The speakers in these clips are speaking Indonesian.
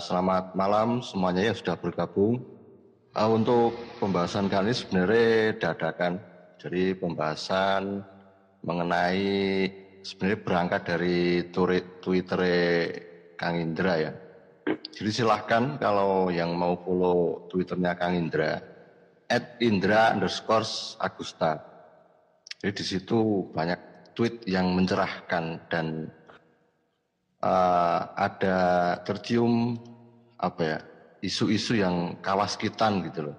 Selamat malam semuanya yang sudah bergabung. Uh, untuk pembahasan kali ini sebenarnya dadakan. Jadi pembahasan mengenai sebenarnya berangkat dari Twitter Kang Indra ya. Jadi silahkan kalau yang mau follow Twitternya Kang Indra, at Indra underscore Agusta. Jadi di situ banyak tweet yang mencerahkan dan uh, ada tercium apa ya isu-isu yang kawaskitan gitu loh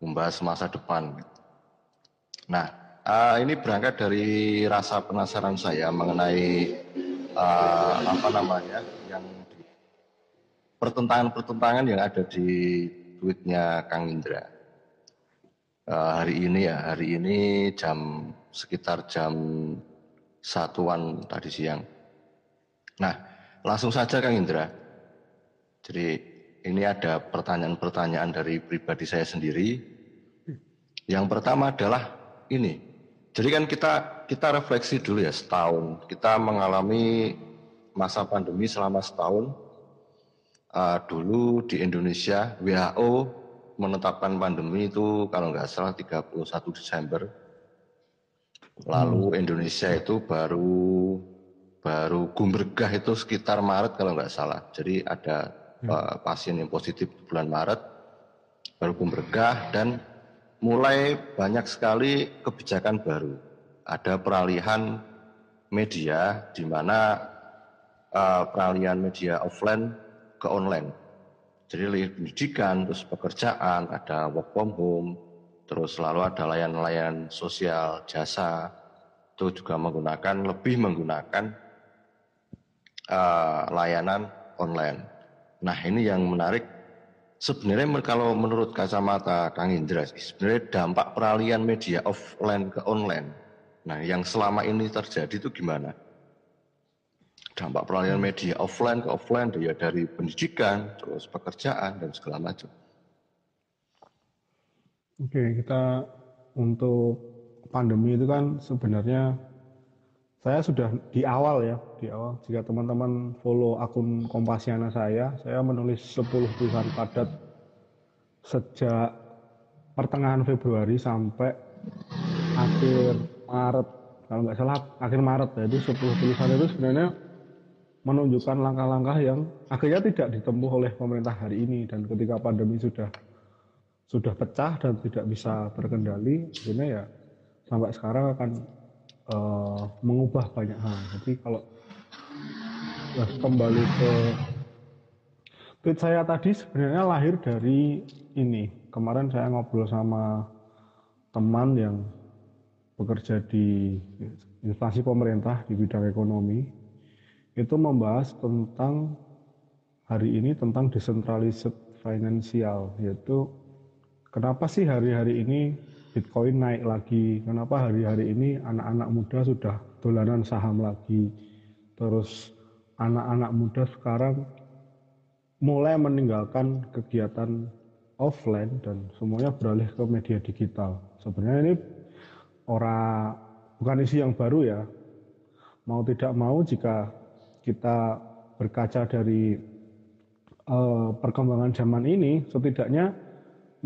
membahas masa depan. Nah uh, ini berangkat dari rasa penasaran saya mengenai uh, apa namanya yang pertentangan-pertentangan yang ada di tweetnya Kang Indra. Uh, hari ini ya, hari ini jam sekitar jam satuan tadi siang. Nah, Langsung saja Kang Indra. Jadi ini ada pertanyaan-pertanyaan dari pribadi saya sendiri. Yang pertama adalah ini. Jadi kan kita kita refleksi dulu ya setahun. Kita mengalami masa pandemi selama setahun. Uh, dulu di Indonesia WHO menetapkan pandemi itu kalau nggak salah 31 Desember. Lalu Indonesia itu baru baru gumbergah itu sekitar Maret kalau nggak salah. Jadi ada hmm. uh, pasien yang positif bulan Maret, baru gumbergah dan mulai banyak sekali kebijakan baru. Ada peralihan media di mana uh, peralihan media offline ke online. Jadi pendidikan, terus pekerjaan, ada work from home, terus selalu ada layanan-layanan sosial, jasa, itu juga menggunakan, lebih menggunakan uh, layanan online. Nah ini yang menarik. Sebenarnya kalau menurut kacamata Kang Indra, sebenarnya dampak peralihan media offline ke online. Nah yang selama ini terjadi itu gimana? Dampak peralihan media offline ke offline ya dari pendidikan, terus pekerjaan dan segala macam. Oke, kita untuk pandemi itu kan sebenarnya saya sudah di awal ya, di awal. Jika teman-teman follow akun Kompasiana saya, saya menulis 10 tulisan padat sejak pertengahan Februari sampai akhir Maret. Kalau nggak salah akhir Maret ya, itu 10 tulisan itu sebenarnya menunjukkan langkah-langkah yang akhirnya tidak ditempuh oleh pemerintah hari ini dan ketika pandemi sudah sudah pecah dan tidak bisa terkendali, akhirnya ya sampai sekarang akan uh, mengubah banyak hal. Jadi kalau ya, kembali ke tweet saya tadi sebenarnya lahir dari ini. Kemarin saya ngobrol sama teman yang bekerja di instansi pemerintah di bidang ekonomi itu membahas tentang hari ini tentang decentralized financial yaitu kenapa sih hari-hari ini Bitcoin naik lagi. Kenapa hari-hari ini anak-anak muda sudah dolanan saham lagi. Terus anak-anak muda sekarang mulai meninggalkan kegiatan offline dan semuanya beralih ke media digital. Sebenarnya ini orang bukan isu yang baru ya. Mau tidak mau jika kita berkaca dari uh, perkembangan zaman ini, setidaknya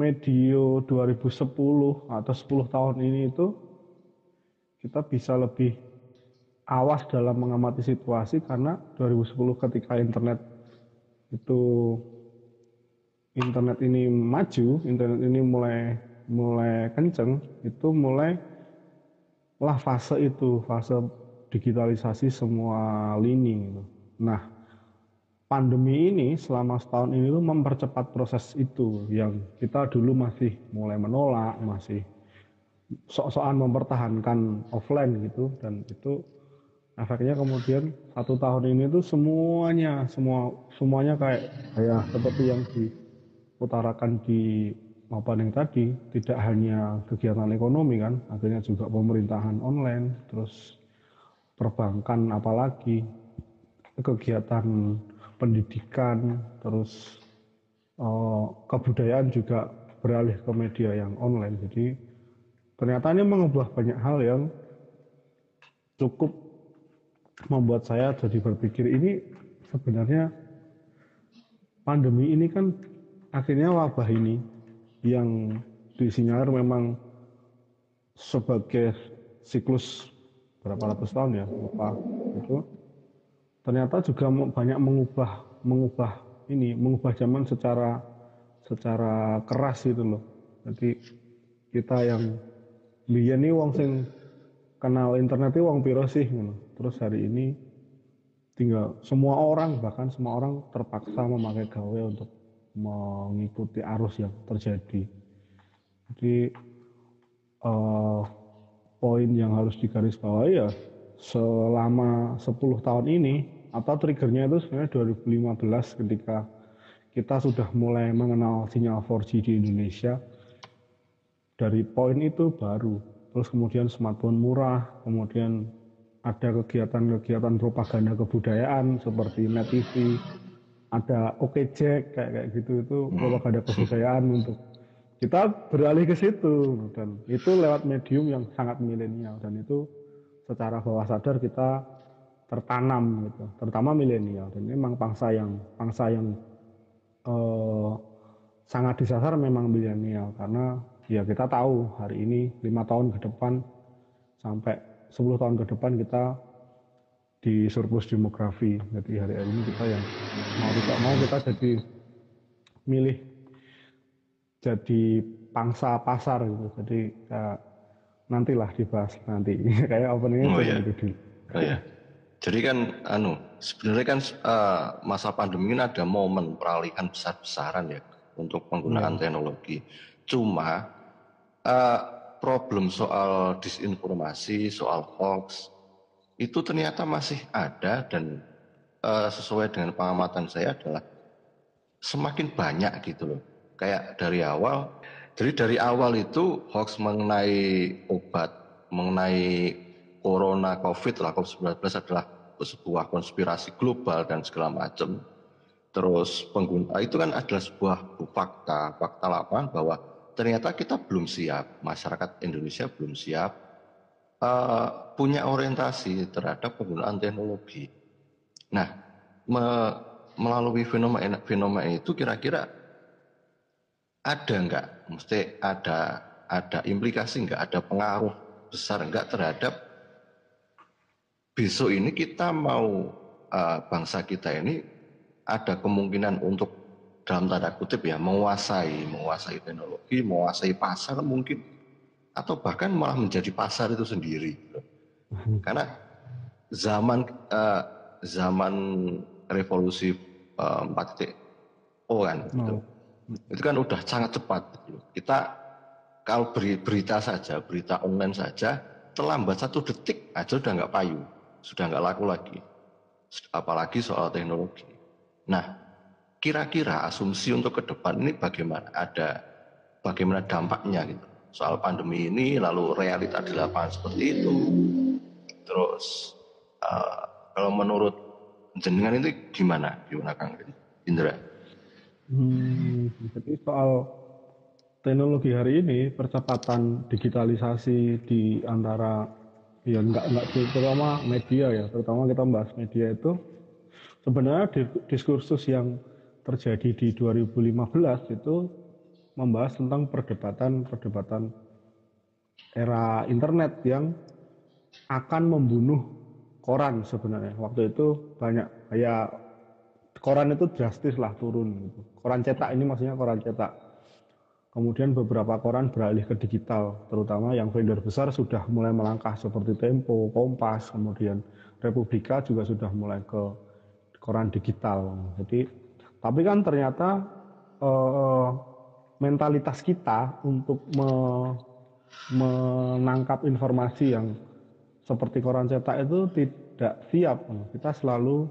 medio 2010 atau 10 tahun ini itu kita bisa lebih awas dalam mengamati situasi karena 2010 ketika internet itu internet ini maju, internet ini mulai mulai kenceng, itu mulai lah fase itu, fase digitalisasi semua lini. Gitu. Nah, pandemi ini selama setahun ini tuh mempercepat proses itu yang kita dulu masih mulai menolak, masih sok-sokan mempertahankan offline gitu. Dan itu efeknya kemudian satu tahun ini tuh semuanya semua semuanya kayak kayak seperti yang diutarakan di maupun yang tadi tidak hanya kegiatan ekonomi kan akhirnya juga pemerintahan online terus perbankan apalagi kegiatan pendidikan, terus uh, kebudayaan juga beralih ke media yang online. Jadi ternyata ini mengubah banyak hal yang cukup membuat saya jadi berpikir ini sebenarnya pandemi ini kan akhirnya wabah ini yang disinyalir memang sebagai siklus berapa ratus tahun ya lupa itu ternyata juga banyak mengubah mengubah ini mengubah zaman secara secara keras gitu loh jadi kita yang biyen nih wong sing kenal internet wong piro sih gitu. terus hari ini tinggal semua orang bahkan semua orang terpaksa memakai gawe untuk mengikuti arus yang terjadi jadi uh, poin yang harus digarisbawahi ya selama 10 tahun ini atau triggernya itu sebenarnya 2015 ketika kita sudah mulai mengenal sinyal 4G di Indonesia. Dari poin itu baru. Terus kemudian smartphone murah kemudian ada kegiatan-kegiatan propaganda kebudayaan seperti net TV ada Oke Jack kayak kayak gitu itu hmm. propaganda kebudayaan untuk kita beralih ke situ. Dan itu lewat medium yang sangat milenial. Dan itu secara bawah sadar kita tertanam gitu terutama milenial dan memang bangsa yang bangsa yang eh, sangat disasar memang milenial karena ya kita tahu hari ini lima tahun ke depan sampai 10 tahun ke depan kita di surplus demografi jadi hari, hari ini kita yang mau tidak mau kita jadi milih jadi pangsa pasar gitu. Jadi ya, nantilah dibahas nanti. Kayak openingnya oh, iya. dulu. Oh, iya. Jadi kan anu sebenarnya kan uh, masa pandemi ini ada momen peralihan besar-besaran ya untuk penggunaan hmm. teknologi. Cuma uh, problem soal disinformasi, soal hoax itu ternyata masih ada dan uh, sesuai dengan pengamatan saya adalah semakin banyak gitu loh kayak dari awal. Jadi dari awal itu hoax mengenai obat, mengenai corona covid lah covid 19 adalah sebuah konspirasi global dan segala macam. Terus pengguna itu kan adalah sebuah fakta, fakta lapangan bahwa ternyata kita belum siap, masyarakat Indonesia belum siap uh, punya orientasi terhadap penggunaan teknologi. Nah, me, melalui fenomena fenomena itu kira-kira ada enggak mesti ada ada implikasi enggak ada pengaruh besar enggak terhadap besok ini kita mau uh, bangsa kita ini ada kemungkinan untuk dalam tanda kutip ya menguasai menguasai teknologi menguasai pasar mungkin. Atau bahkan malah menjadi pasar itu sendiri. Karena zaman uh, zaman revolusi uh, 4.0 kan gitu. Itu kan udah sangat cepat. Kita kalau beri, berita saja, berita online saja, terlambat satu detik aja udah nggak payu, sudah nggak laku lagi. Apalagi soal teknologi. Nah, kira-kira asumsi untuk ke depan ini bagaimana? Ada bagaimana dampaknya gitu? Soal pandemi ini, lalu realita di lapangan seperti itu. Terus, uh, kalau menurut jenengan itu gimana? Gimana Kang Indra? Hmm, jadi soal teknologi hari ini percepatan digitalisasi di antara ya enggak enggak terutama media ya terutama kita membahas media itu sebenarnya diskursus yang terjadi di 2015 itu membahas tentang perdebatan perdebatan era internet yang akan membunuh koran sebenarnya waktu itu banyak kayak koran itu drastis lah turun gitu. Koran cetak ini maksudnya koran cetak. Kemudian beberapa koran beralih ke digital, terutama yang vendor besar sudah mulai melangkah seperti Tempo, Kompas, kemudian Republika juga sudah mulai ke koran digital. Jadi, tapi kan ternyata eh, mentalitas kita untuk me, menangkap informasi yang seperti koran cetak itu tidak siap. Kita selalu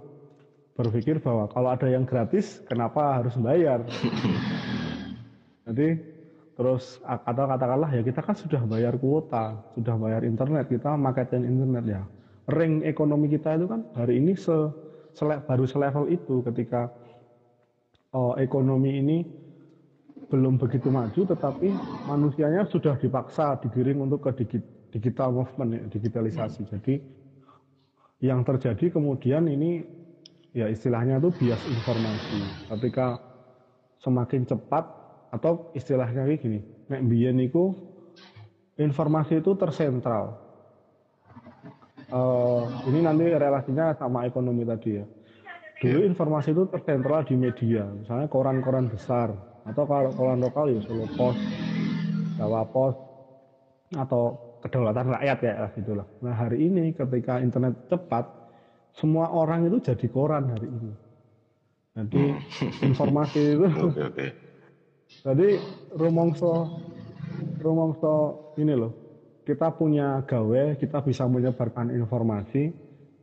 berpikir bahwa kalau ada yang gratis, kenapa harus bayar? Jadi terus atau katakanlah ya kita kan sudah bayar kuota, sudah bayar internet, kita marketing internet ya. Ring ekonomi kita itu kan hari ini se, sele, baru selevel itu ketika oh, ekonomi ini belum begitu maju, tetapi manusianya sudah dipaksa digiring untuk ke digital movement, ya, digitalisasi. Jadi yang terjadi kemudian ini ya istilahnya itu bias informasi. Ketika semakin cepat atau istilahnya kayak gini nek biyen niku informasi itu tersentral. Uh, ini nanti relasinya sama ekonomi tadi ya. Dulu informasi itu tersentral di media misalnya koran-koran besar atau kalau koran lokal ya Solo Pos Jawa Pos atau kedaulatan rakyat ya gitulah. Nah hari ini ketika internet cepat semua orang itu jadi koran hari ini. Jadi informasi itu okay, okay. Jadi rumongso rumongso ini loh kita punya gawe kita bisa menyebarkan informasi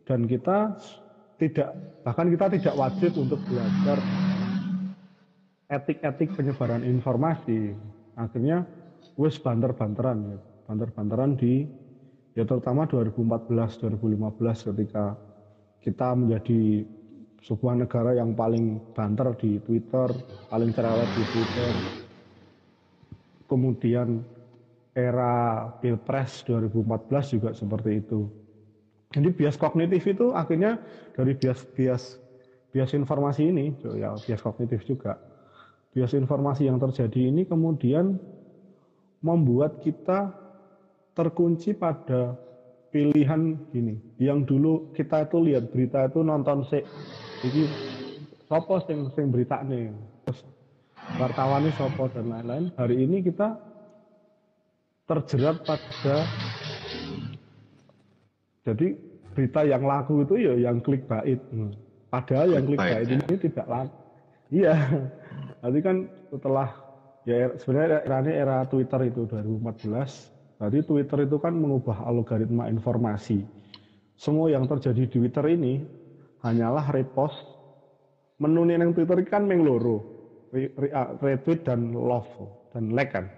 dan kita tidak bahkan kita tidak wajib untuk belajar etik-etik penyebaran informasi akhirnya wes banter-banteran gitu. banter-banteran di ya terutama 2014 2015 ketika kita menjadi sebuah negara yang paling banter di Twitter, paling cerewet di Twitter. Kemudian era Pilpres 2014 juga seperti itu. Jadi bias kognitif itu akhirnya dari bias bias informasi ini, ya bias kognitif juga. Bias informasi yang terjadi ini kemudian membuat kita terkunci pada pilihan gini. Yang dulu kita itu lihat berita itu nonton sih iki sopo sing sing nih terus wartawannya sopo dan lain-lain. Hari ini kita terjerat pada jadi berita yang laku itu ya yang klik bait. Padahal yang klik bait ya. ini tidak laku iya. Nanti kan setelah ya sebenarnya era ini era Twitter itu 2014 jadi Twitter itu kan mengubah algoritma informasi. Semua yang terjadi di Twitter ini hanyalah repost. Menu yang Twitter kan meng loro. Ah, retweet dan love dan like kan.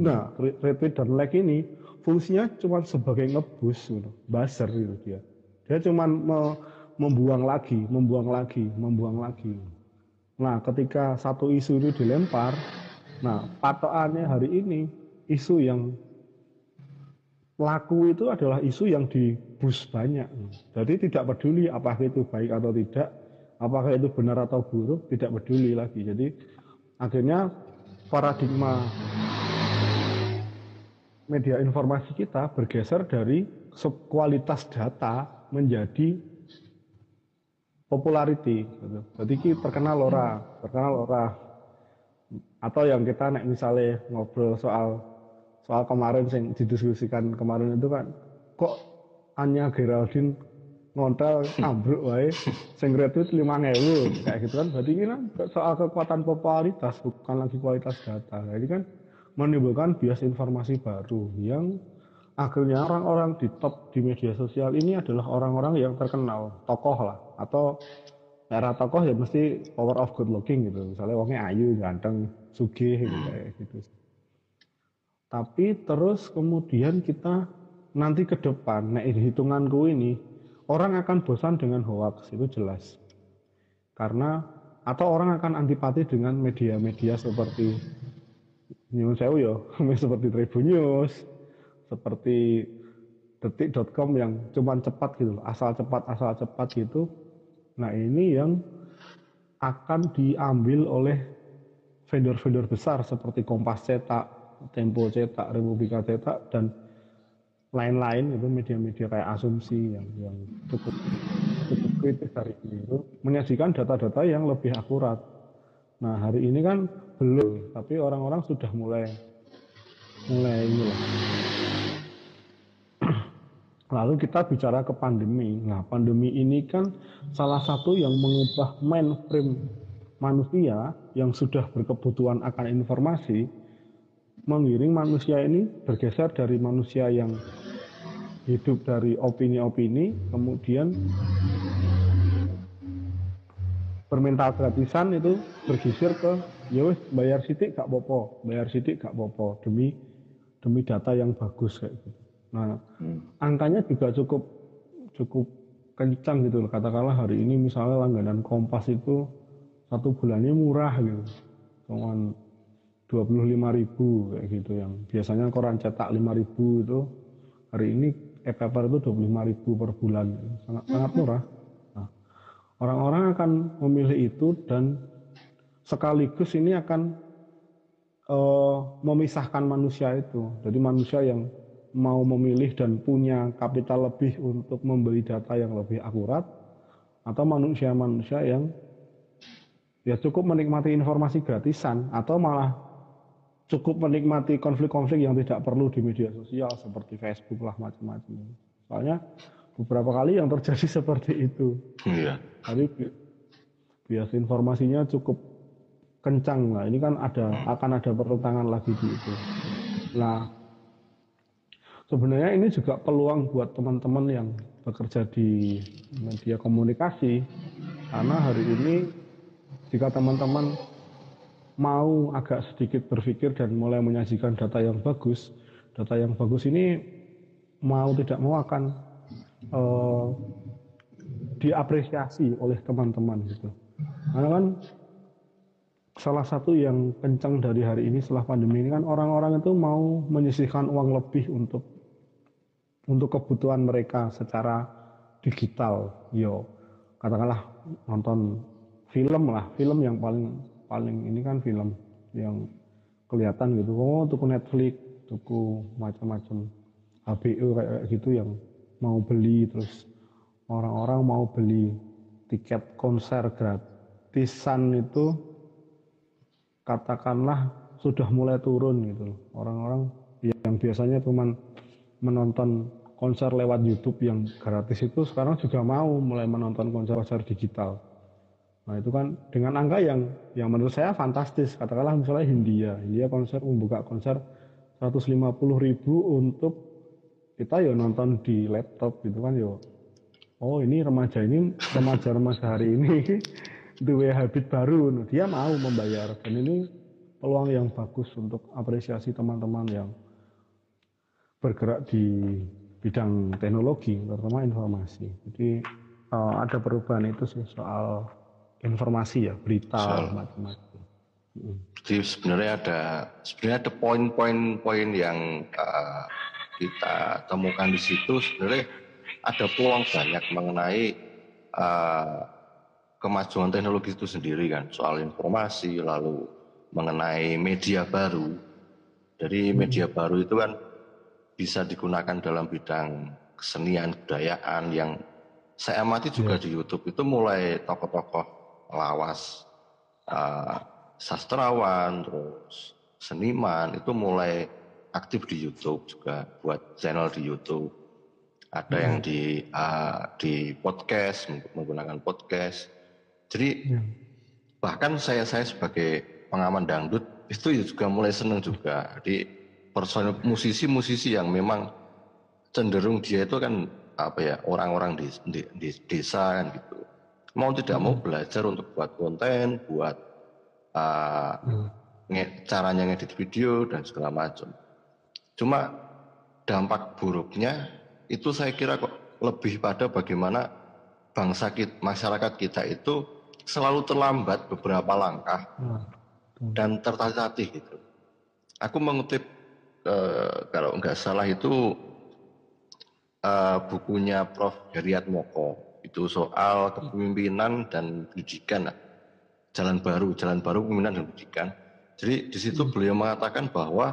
Nah retweet dan like ini fungsinya cuma sebagai ngebus gitu, buzzer gitu dia. Dia cuma me, membuang lagi membuang lagi membuang lagi. Nah ketika satu isu itu dilempar nah patokannya hari ini isu yang laku itu adalah isu yang dibus banyak. Jadi tidak peduli apakah itu baik atau tidak, apakah itu benar atau buruk, tidak peduli lagi. Jadi akhirnya paradigma media informasi kita bergeser dari kualitas data menjadi popularity. Jadi terkenal ora, terkenal ora. Atau yang kita nek misalnya ngobrol soal soal kemarin yang didiskusikan kemarin itu kan kok Anya Geraldine ngontel ambruk wae sing retweet 5000 kayak gitu kan. Berarti ini kan soal kekuatan popularitas bukan lagi kualitas data. Jadi kan menimbulkan bias informasi baru yang akhirnya orang-orang di top di media sosial ini adalah orang-orang yang terkenal tokoh lah. Atau era tokoh ya mesti power of good looking gitu. Misalnya wongnya ayu ganteng sugih gitu kayak gitu tapi terus kemudian kita nanti ke depan, nah hitunganku ini, orang akan bosan dengan hoax, itu jelas. Karena, atau orang akan antipati dengan media-media seperti News Sewu ya, seperti Tribun News, seperti detik.com yang cuman cepat gitu, asal cepat, asal cepat gitu. Nah ini yang akan diambil oleh vendor-vendor besar seperti Kompas Cetak, Tempo cetak, Republika cetak dan lain-lain itu media-media kayak asumsi yang yang cukup cukup kritis hari ini itu menyajikan data-data yang lebih akurat. Nah hari ini kan belum, tapi orang-orang sudah mulai mulai ini lah. Lalu kita bicara ke pandemi. Nah pandemi ini kan salah satu yang mengubah mainframe manusia yang sudah berkebutuhan akan informasi mengiring manusia ini bergeser dari manusia yang hidup dari opini-opini kemudian bermental gratisan itu bergeser ke ya wes bayar sidik gak popo bayar sidik gak popo demi demi data yang bagus kayak gitu. Nah hmm. angkanya juga cukup cukup kencang gitu loh. Katakanlah hari ini misalnya langganan kompas itu satu bulannya murah gitu. Cuman 25 ribu kayak gitu yang biasanya koran cetak 5 ribu itu hari ini e-paper itu 25 ribu per bulan sangat sangat murah nah, orang-orang akan memilih itu dan sekaligus ini akan uh, memisahkan manusia itu. Jadi manusia yang mau memilih dan punya kapital lebih untuk membeli data yang lebih akurat atau manusia-manusia yang ya cukup menikmati informasi gratisan atau malah cukup menikmati konflik-konflik yang tidak perlu di media sosial seperti Facebook lah macam-macam. Soalnya beberapa kali yang terjadi seperti itu. Iya. Tapi biasa informasinya cukup kencang lah. Ini kan ada akan ada pertentangan lagi di itu. Nah, sebenarnya ini juga peluang buat teman-teman yang bekerja di media komunikasi karena hari ini jika teman-teman mau agak sedikit berpikir dan mulai menyajikan data yang bagus, data yang bagus ini mau tidak mau akan uh, diapresiasi oleh teman-teman gitu. Karena kan salah satu yang kencang dari hari ini setelah pandemi ini kan orang-orang itu mau menyisihkan uang lebih untuk untuk kebutuhan mereka secara digital. Yo, katakanlah nonton film lah, film yang paling paling ini kan film yang kelihatan gitu. Oh tuku Netflix tuku macam-macam HBO kayak gitu yang mau beli terus orang-orang mau beli tiket konser gratisan itu katakanlah sudah mulai turun gitu orang-orang yang biasanya cuma menonton konser lewat YouTube yang gratis itu sekarang juga mau mulai menonton konser-konser digital Nah itu kan dengan angka yang yang menurut saya fantastis. Katakanlah misalnya Hindia, Hindia konser membuka konser 150 ribu untuk kita ya nonton di laptop gitu kan yo. Oh ini remaja ini remaja-remaja hari ini dua habit baru, nah, dia mau membayar dan ini peluang yang bagus untuk apresiasi teman-teman yang bergerak di bidang teknologi, terutama informasi. Jadi uh, ada perubahan itu sih soal informasi ya, berita macam-macam. Jadi sebenarnya ada sebenarnya ada poin-poin-poin yang uh, kita temukan di situ sebenarnya ada peluang banyak mengenai uh, kemajuan teknologi itu sendiri kan soal informasi lalu mengenai media baru dari media hmm. baru itu kan bisa digunakan dalam bidang kesenian kebudayaan yang saya amati juga yeah. di YouTube itu mulai tokoh-tokoh lawas uh, sastrawan terus seniman itu mulai aktif di YouTube juga buat channel di YouTube ada hmm. yang di uh, di podcast menggunakan podcast jadi hmm. bahkan saya saya sebagai pengaman dangdut itu juga mulai seneng juga di personil musisi-musisi yang memang cenderung dia itu kan apa ya orang-orang di, di, di desa kan gitu mau tidak mau hmm. belajar untuk buat konten, buat uh, hmm. caranya ngedit video dan segala macam. Cuma dampak buruknya itu saya kira kok lebih pada bagaimana bangsa kita, masyarakat kita itu selalu terlambat beberapa langkah hmm. dan tertatih gitu. Aku mengutip uh, kalau nggak salah itu uh, bukunya Prof. Heriat Moko itu soal kepemimpinan dan pendidikan jalan baru jalan baru kepemimpinan dan pendidikan jadi di situ hmm. beliau mengatakan bahwa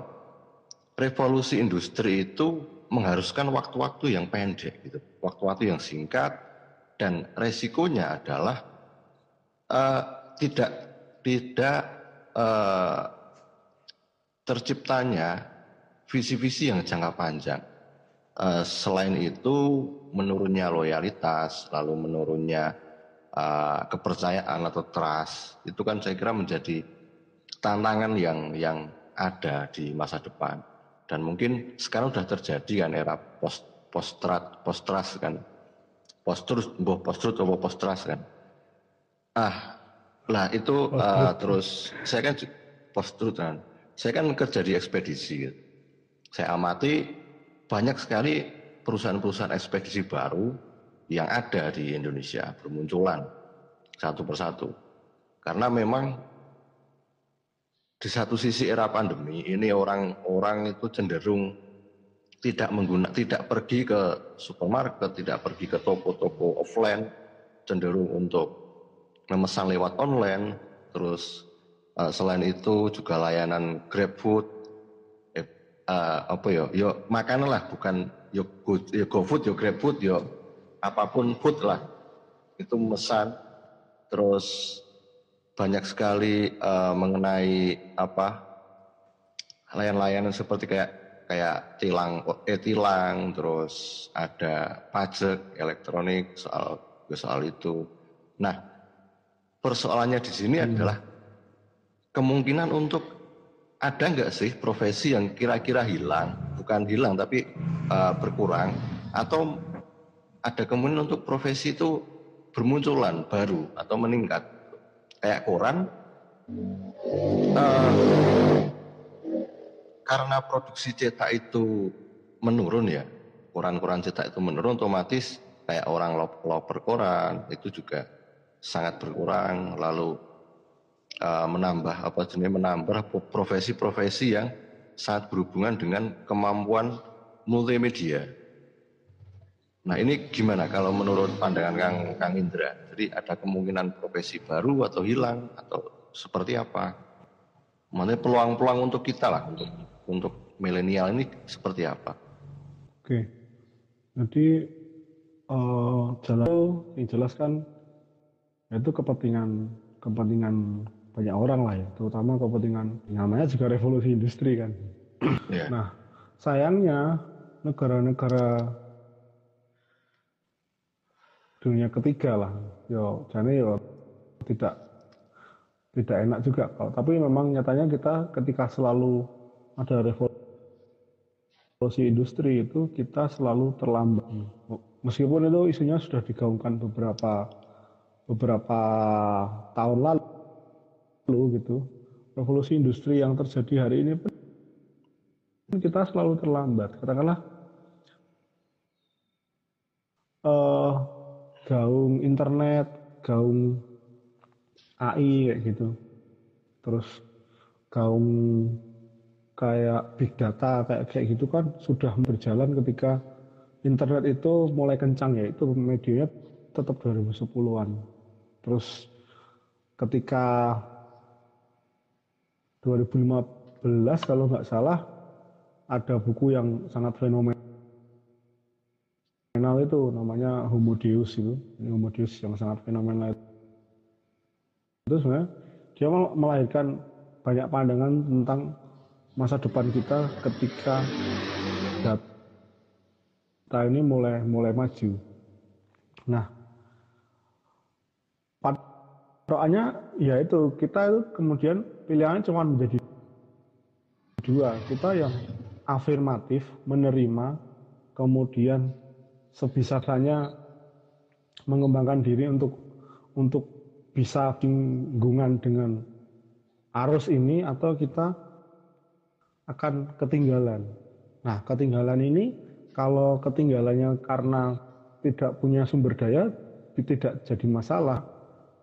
revolusi industri itu mengharuskan waktu-waktu yang pendek gitu. Waktu-waktu yang singkat dan resikonya adalah uh, tidak tidak uh, terciptanya visi-visi yang jangka panjang Uh, selain itu menurunnya loyalitas, lalu menurunnya uh, kepercayaan atau trust, itu kan saya kira menjadi tantangan yang yang ada di masa depan. Dan mungkin sekarang sudah terjadi kan era post postrat post trust kan, post truth, boh post truth atau post trust kan. Ah, lah itu uh, terus saya kan post truth kan, saya kan kerja di ekspedisi. Saya amati banyak sekali perusahaan-perusahaan ekspedisi baru yang ada di Indonesia bermunculan satu persatu. Karena memang di satu sisi era pandemi ini orang-orang itu cenderung tidak menggunakan tidak pergi ke supermarket, tidak pergi ke toko-toko offline, cenderung untuk memesan lewat online, terus Uh, selain itu juga layanan GrabFood, eh, uh, apa ya, yo makanan lah, bukan yo go, yo GoFood, yo GrabFood, yo apa pun food lah, itu mesan, terus banyak sekali uh, mengenai apa layanan-layanan seperti kayak kayak tilang eh tilang terus ada pajak elektronik soal soal itu. Nah, persoalannya di sini hmm. adalah kemungkinan untuk ada nggak sih profesi yang kira-kira hilang, bukan hilang tapi uh, berkurang. Atau ada kemungkinan untuk profesi itu bermunculan baru atau meningkat? Kayak koran? Uh, karena produksi cetak itu menurun ya koran-koran cetak itu menurun otomatis kayak orang loper koran itu juga sangat berkurang. Lalu uh, menambah apa jenis menambah profesi-profesi yang sangat berhubungan dengan kemampuan multimedia. Nah ini gimana kalau menurut pandangan Kang, Kang Indra? Jadi ada kemungkinan profesi baru atau hilang atau seperti apa? Mana peluang-peluang untuk kita lah untuk untuk milenial ini seperti apa? Oke, jadi uh, jalan dijelaskan itu kepentingan kepentingan banyak orang lah ya, terutama kepentingan namanya juga revolusi industri kan. Yeah. Nah, sayangnya negara-negara dunia ketiga lah yo jadi yo tidak tidak enak juga tapi memang nyatanya kita ketika selalu ada revolusi industri itu kita selalu terlambat meskipun itu isunya sudah digaungkan beberapa beberapa tahun lalu gitu revolusi industri yang terjadi hari ini pun kita selalu terlambat katakanlah uh, gaung internet, gaung AI kayak gitu. Terus gaung kayak big data kayak kayak gitu kan sudah berjalan ketika internet itu mulai kencang ya itu medianya tetap 2010-an. Terus ketika 2015 kalau nggak salah ada buku yang sangat fenomenal itu namanya Homo Deus itu ini Homo Deus yang sangat fenomenal itu sebenarnya dia melahirkan banyak pandangan tentang masa depan kita ketika data ini mulai mulai maju. Nah, patokannya ya itu kita itu kemudian pilihannya cuma menjadi dua. Kita yang afirmatif menerima kemudian sebisanya mengembangkan diri untuk untuk bisa binggungan dengan arus ini atau kita akan ketinggalan. Nah, ketinggalan ini kalau ketinggalannya karena tidak punya sumber daya tidak jadi masalah.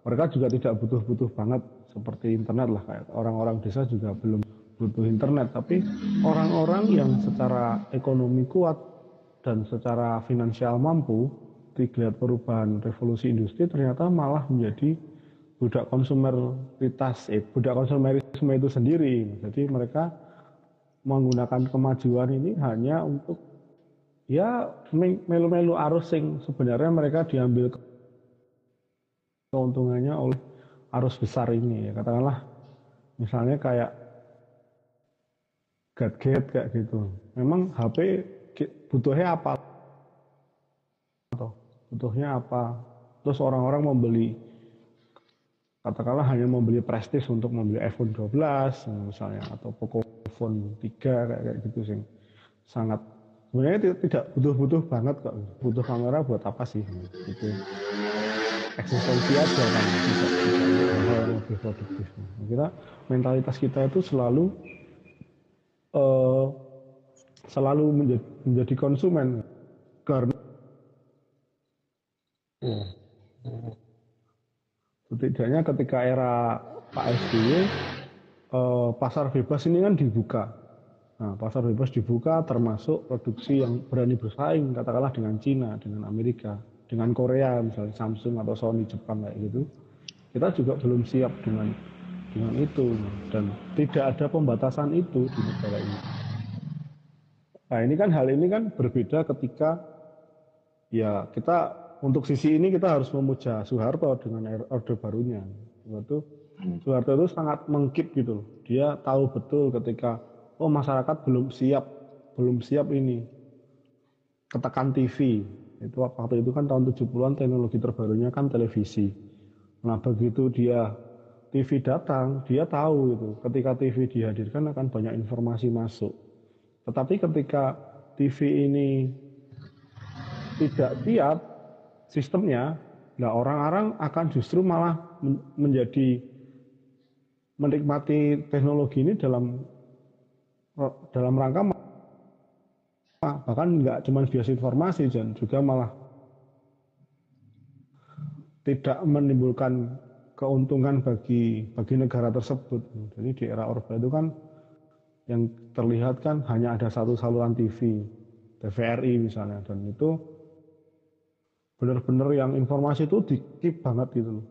Mereka juga tidak butuh-butuh banget seperti internet lah kayak orang-orang desa juga belum butuh internet, tapi orang-orang yang secara ekonomi kuat dan secara finansial mampu, dilihat perubahan revolusi industri ternyata malah menjadi budak konsumeritas, eh, budak konsumerisme itu sendiri. Jadi mereka menggunakan kemajuan ini hanya untuk ya melu-melu arus yang sebenarnya mereka diambil keuntungannya oleh arus besar ini ya. Katakanlah misalnya kayak gadget kayak gitu. Memang HP butuhnya apa? Butuhnya apa? Terus orang-orang membeli katakanlah hanya membeli prestis untuk membeli iPhone 12 misalnya atau Poco iPhone 3 kayak, kayak gitu sih. Sangat sebenarnya tidak, butuh-butuh banget kok. Butuh kamera buat apa sih? Itu eksistensi aja kan. Tidak hal yang lebih produktif kita mentalitas kita itu selalu uh, selalu menjadi, menjadi konsumen. Karena setidaknya ketika era Pak SBY eh, pasar bebas ini kan dibuka. Nah pasar bebas dibuka termasuk produksi yang berani bersaing katakanlah dengan Cina dengan Amerika dengan Korea misalnya Samsung atau Sony Jepang kayak gitu kita juga belum siap dengan dengan itu dan tidak ada pembatasan itu di negara ini. Nah ini kan hal ini kan berbeda ketika ya kita untuk sisi ini kita harus memuja Soeharto dengan orde barunya. Waktu hmm. Soeharto itu sangat mengkip gitu loh. Dia tahu betul ketika oh masyarakat belum siap, belum siap ini. Ketekan TV. Itu waktu itu kan tahun 70-an teknologi terbarunya kan televisi. Nah, begitu dia TV datang, dia tahu itu. Ketika TV dihadirkan akan banyak informasi masuk. Tetapi ketika TV ini tidak siap sistemnya, nah orang-orang akan justru malah menjadi menikmati teknologi ini dalam dalam rangka bahkan nggak cuma bias informasi dan juga malah tidak menimbulkan keuntungan bagi bagi negara tersebut. Jadi di era Orba itu kan yang terlihat kan hanya ada satu saluran TV, TVRI misalnya, dan itu benar-benar yang informasi itu dikip banget gitu loh.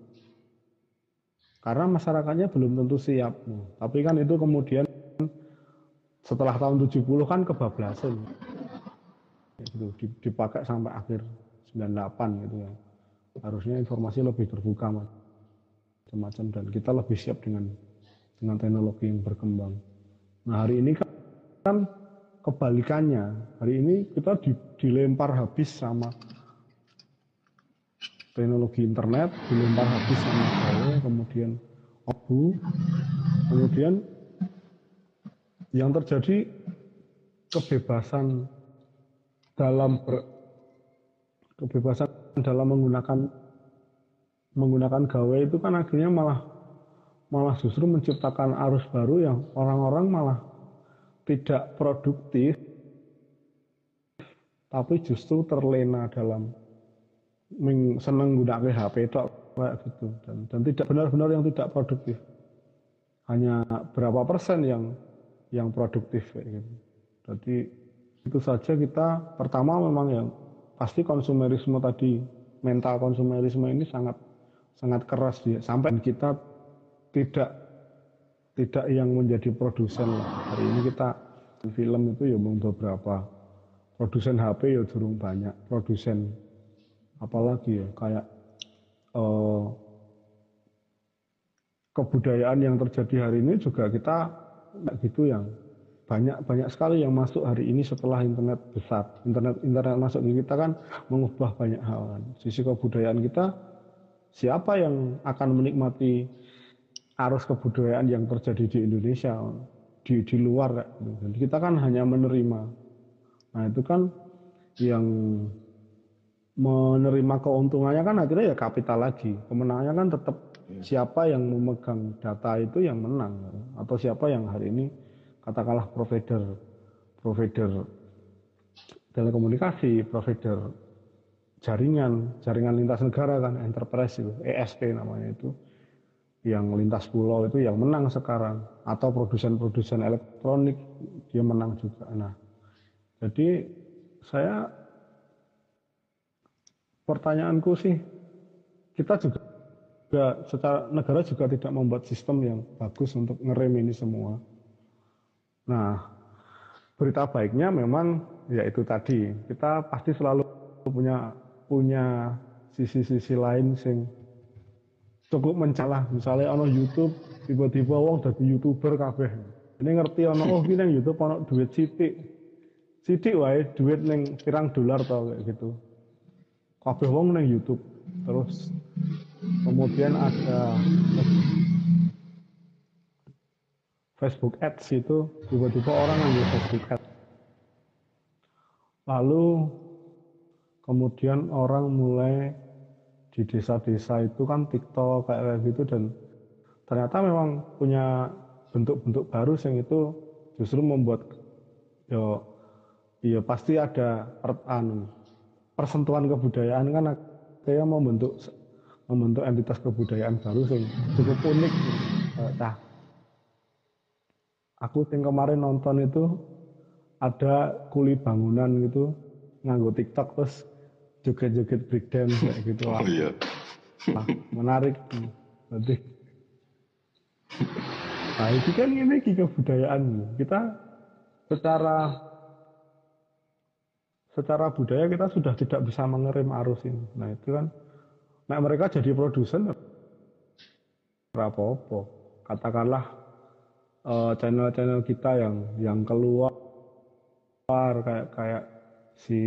Karena masyarakatnya belum tentu siap. Tapi kan itu kemudian setelah tahun 70 kan kebablasan. Gitu, dipakai sampai akhir 98 gitu ya. Harusnya informasi lebih terbuka macam-macam dan kita lebih siap dengan dengan teknologi yang berkembang. Nah hari ini kan, kan kebalikannya. Hari ini kita di, dilempar habis sama teknologi internet, dilempar habis sama saya, kemudian abu, kemudian yang terjadi kebebasan dalam ber, kebebasan dalam menggunakan menggunakan gawe itu kan akhirnya malah malah justru menciptakan arus baru yang orang-orang malah tidak produktif tapi justru terlena dalam senang gunakan HP itu kayak gitu. Dan, dan tidak benar-benar yang tidak produktif. Hanya berapa persen yang yang produktif kayak gitu. Jadi itu saja kita pertama memang yang pasti konsumerisme tadi mental konsumerisme ini sangat sangat keras dia. Sampai kita tidak tidak yang menjadi produsen lah. Hari ini kita film itu ya beberapa. Produsen HP ya durung banyak, produsen apalagi ya kayak uh, kebudayaan yang terjadi hari ini juga kita gitu yang banyak banyak sekali yang masuk hari ini setelah internet besar. Internet internet masuk di kita kan mengubah banyak hal kan. Sisi kebudayaan kita siapa yang akan menikmati arus kebudayaan yang terjadi di Indonesia di di luar dan kita kan hanya menerima. Nah itu kan yang menerima keuntungannya kan akhirnya ya kapital lagi. Kemenangannya kan tetap iya. siapa yang memegang data itu yang menang atau siapa yang hari ini katakanlah provider provider telekomunikasi provider jaringan jaringan lintas negara kan enterprise itu ESP namanya itu yang lintas pulau itu yang menang sekarang atau produsen-produsen elektronik dia menang juga. Nah, jadi saya pertanyaanku sih kita juga juga secara negara juga tidak membuat sistem yang bagus untuk ngerem ini semua. Nah, berita baiknya memang ya itu tadi. Kita pasti selalu punya punya sisi-sisi lain sing cukup mencalah. Misalnya ono YouTube tiba-tiba wong jadi youtuber kabeh. Ini ngerti ono oh ini YouTube ono duit sitik sitik wae duit neng pirang dolar tau kayak gitu. Kabeh wong neng YouTube. Terus kemudian ada Facebook Ads itu tiba-tiba orang yang Facebook Ads. Lalu kemudian orang mulai di desa-desa itu kan TikTok kayak gitu dan ternyata memang punya bentuk-bentuk baru yang itu justru membuat yo ya pasti ada per, anu, persentuhan kebudayaan kan kayak membentuk membentuk entitas kebudayaan baru yang cukup unik nah aku yang kemarin nonton itu ada kuli bangunan gitu nganggo TikTok terus joget-joget breakdance kayak gitu Oh iya. Nah, menarik. Nanti Nah, itu kan ini kebudayaan. Kita secara secara budaya kita sudah tidak bisa mengerim arus ini. Nah, itu kan nah mereka jadi produsen apa-apa. Katakanlah channel channel-channel kita yang yang keluar kayak kayak si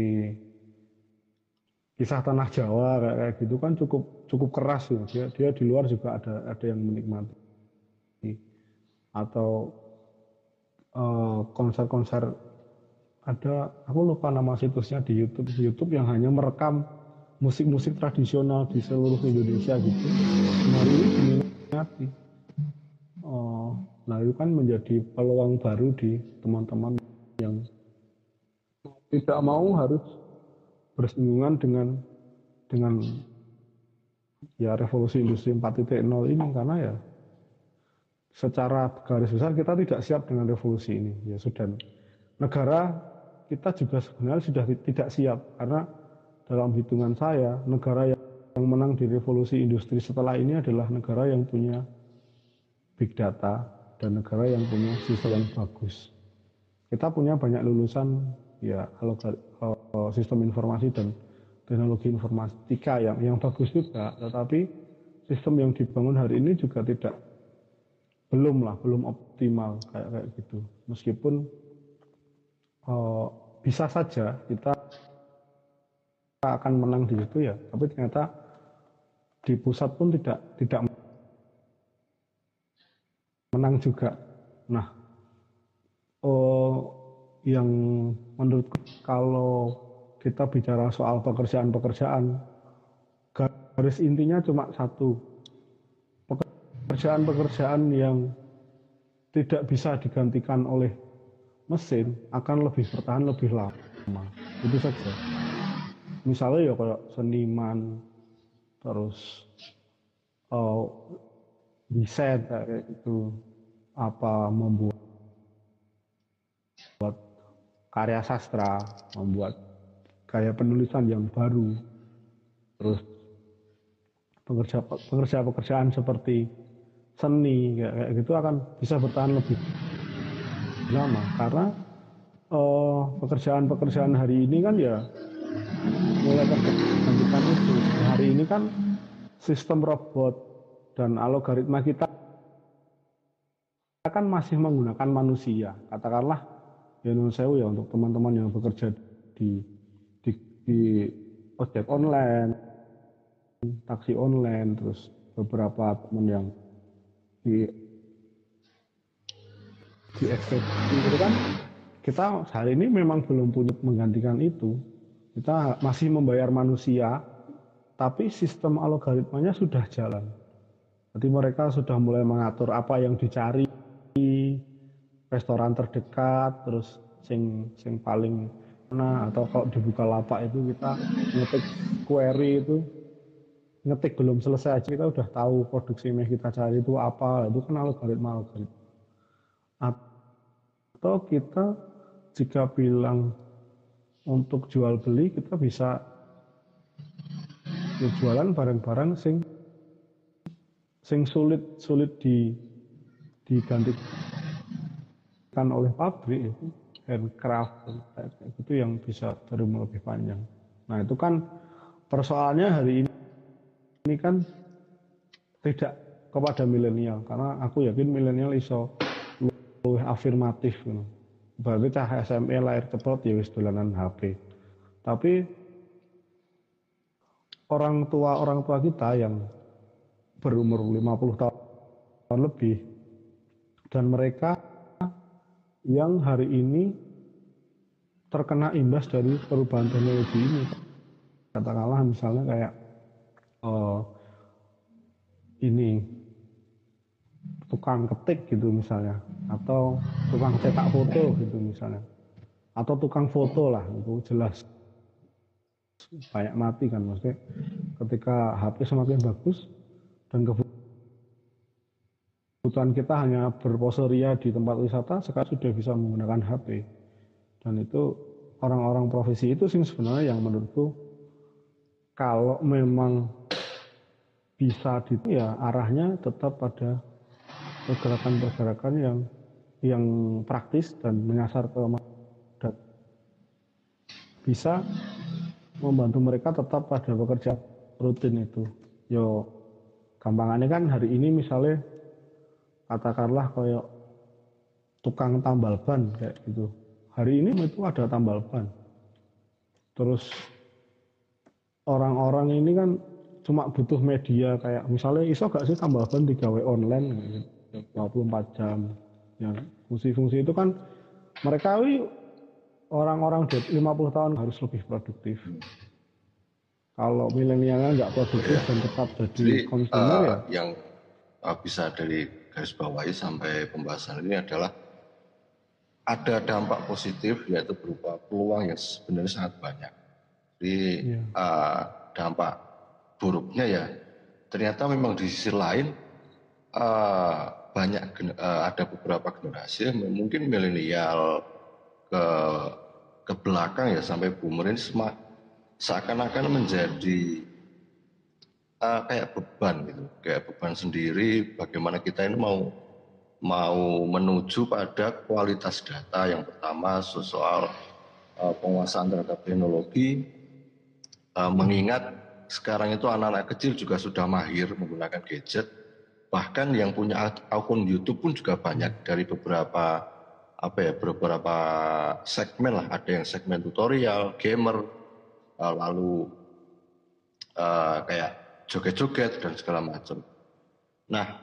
kisah tanah Jawa kayak, kayak gitu kan cukup cukup keras ya. Dia dia di luar juga ada ada yang menikmati atau eh, konser-konser uh, ada aku lupa nama situsnya di YouTube di YouTube yang hanya merekam musik-musik tradisional di seluruh Indonesia gitu. Nah ini diminati. Uh, nah itu kan menjadi peluang baru di teman-teman yang tidak mau harus bersinggungan dengan dengan ya revolusi industri 4.0 ini. Karena ya secara garis besar kita tidak siap dengan revolusi ini. Ya sudah. Negara kita juga sebenarnya sudah tidak siap. Karena dalam hitungan saya negara yang menang di revolusi industri setelah ini adalah negara yang punya big data dan negara yang punya sistem yang bagus. Kita punya banyak lulusan ya kalau sistem informasi dan teknologi informatika yang yang bagus juga. Tetapi sistem yang dibangun hari ini juga tidak belum lah belum optimal kayak kayak gitu. Meskipun uh, bisa saja kita akan menang di situ ya tapi ternyata di pusat pun tidak tidak menang juga nah uh, yang menurutku kalau kita bicara soal pekerjaan-pekerjaan garis intinya cuma satu pekerjaan-pekerjaan yang tidak bisa digantikan oleh mesin akan lebih bertahan lebih lama. Itu saja. Misalnya ya kayak seniman, terus uh, desain kayak itu apa membuat buat karya sastra, membuat gaya penulisan yang baru, terus pekerja pekerja pekerjaan seperti seni kayak gitu akan bisa bertahan lebih lama. Karena pekerjaan-pekerjaan uh, hari ini kan ya mulai tergantikan itu. Hari ini kan sistem robot dan algoritma kita kan masih menggunakan manusia. Katakanlah ya sewu ya untuk teman-teman yang bekerja di di, di ojek online taksi online terus beberapa teman yang di di itu kan. Kita hari ini memang belum punya menggantikan itu. Kita masih membayar manusia tapi sistem algoritmanya sudah jalan. Jadi mereka sudah mulai mengatur apa yang dicari restoran terdekat terus sing sing paling mana atau kalau dibuka lapak itu kita ngetik query itu ngetik belum selesai aja kita udah tahu produksi yang kita cari itu apa itu kan algoritma algoritma. Atau kita jika bilang untuk jual beli kita bisa ya jualan barang-barang sing sing sulit sulit di digantikan oleh pabrik itu handcraft gitu yang bisa terima lebih panjang nah itu kan persoalannya hari ini ini kan tidak kepada milenial karena aku yakin milenial iso lebih afirmatif gitu. berarti cah SMA lahir cepet ya wis dolanan HP tapi orang tua orang tua kita yang berumur 50 tahun lebih dan mereka yang hari ini terkena imbas dari perubahan teknologi ini. Katakanlah misalnya kayak uh, ini tukang ketik gitu misalnya atau tukang cetak foto gitu misalnya atau tukang foto lah itu jelas banyak mati kan maksudnya ketika HP semakin bagus dan kebutuhan kita hanya berposeria di tempat wisata sekarang sudah bisa menggunakan HP dan itu orang-orang profesi itu sih sebenarnya yang menurutku kalau memang bisa di ya arahnya tetap pada pergerakan-pergerakan yang yang praktis dan menyasar ke dan bisa membantu mereka tetap pada bekerja rutin itu. Yo gampangannya kan hari ini misalnya katakanlah kayak tukang tambal ban kayak gitu. Hari ini itu ada tambal ban. Terus orang-orang ini kan cuma butuh media kayak misalnya iso gak sih tambal ban digawe online gitu, 24 jam. Ya, fungsi-fungsi itu kan mereka orang-orang 50 tahun harus lebih produktif. Kalau milenialnya nggak produktif dan tetap jadi, konsumer uh, ya. Yang uh, bisa dari garis bawahi sampai pembahasan ini adalah ada dampak positif yaitu berupa peluang yang sebenarnya sangat banyak. Jadi yeah. Iya. uh, dampak buruknya ya ternyata memang di sisi lain uh, banyak uh, ada beberapa generasi mungkin milenial ke ke belakang ya sampai boomer ini seakan-akan menjadi uh, kayak beban gitu, kayak beban sendiri. Bagaimana kita ini mau mau menuju pada kualitas data yang pertama soal uh, penguasaan terhadap teknologi, uh, mengingat sekarang itu anak-anak kecil juga sudah mahir menggunakan gadget. Bahkan yang punya akun YouTube pun juga banyak dari beberapa apa ya beberapa segmen lah ada yang segmen tutorial gamer lalu uh, kayak joget-joget dan segala macam nah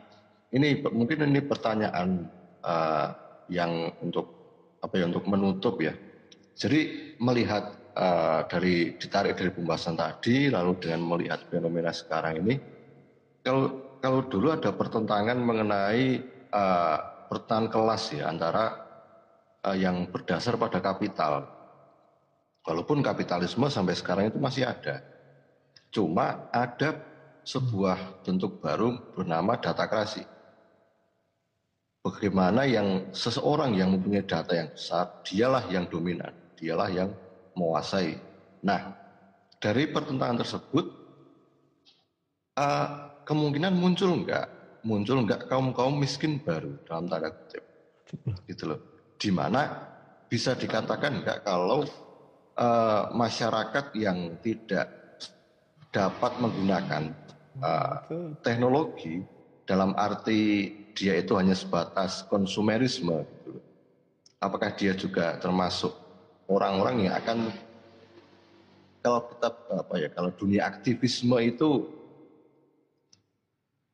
ini mungkin ini pertanyaan uh, yang untuk apa ya untuk menutup ya jadi melihat uh, dari ditarik dari pembahasan tadi lalu dengan melihat fenomena sekarang ini kalau kalau dulu ada pertentangan mengenai uh, pertahanan kelas ya antara uh, yang berdasar pada kapital. Walaupun kapitalisme sampai sekarang itu masih ada. Cuma ada sebuah bentuk baru bernama datakrasi. Bagaimana yang seseorang yang mempunyai data yang besar, dialah yang dominan, dialah yang menguasai. Nah, dari pertentangan tersebut, uh, kemungkinan muncul enggak, muncul enggak kaum kaum miskin baru dalam tanda kutip, gitu loh di mana bisa dikatakan enggak kalau uh, masyarakat yang tidak dapat menggunakan uh, teknologi dalam arti dia itu hanya sebatas konsumerisme gitu. Apakah dia juga termasuk orang-orang yang akan kalau kita apa ya kalau dunia aktivisme itu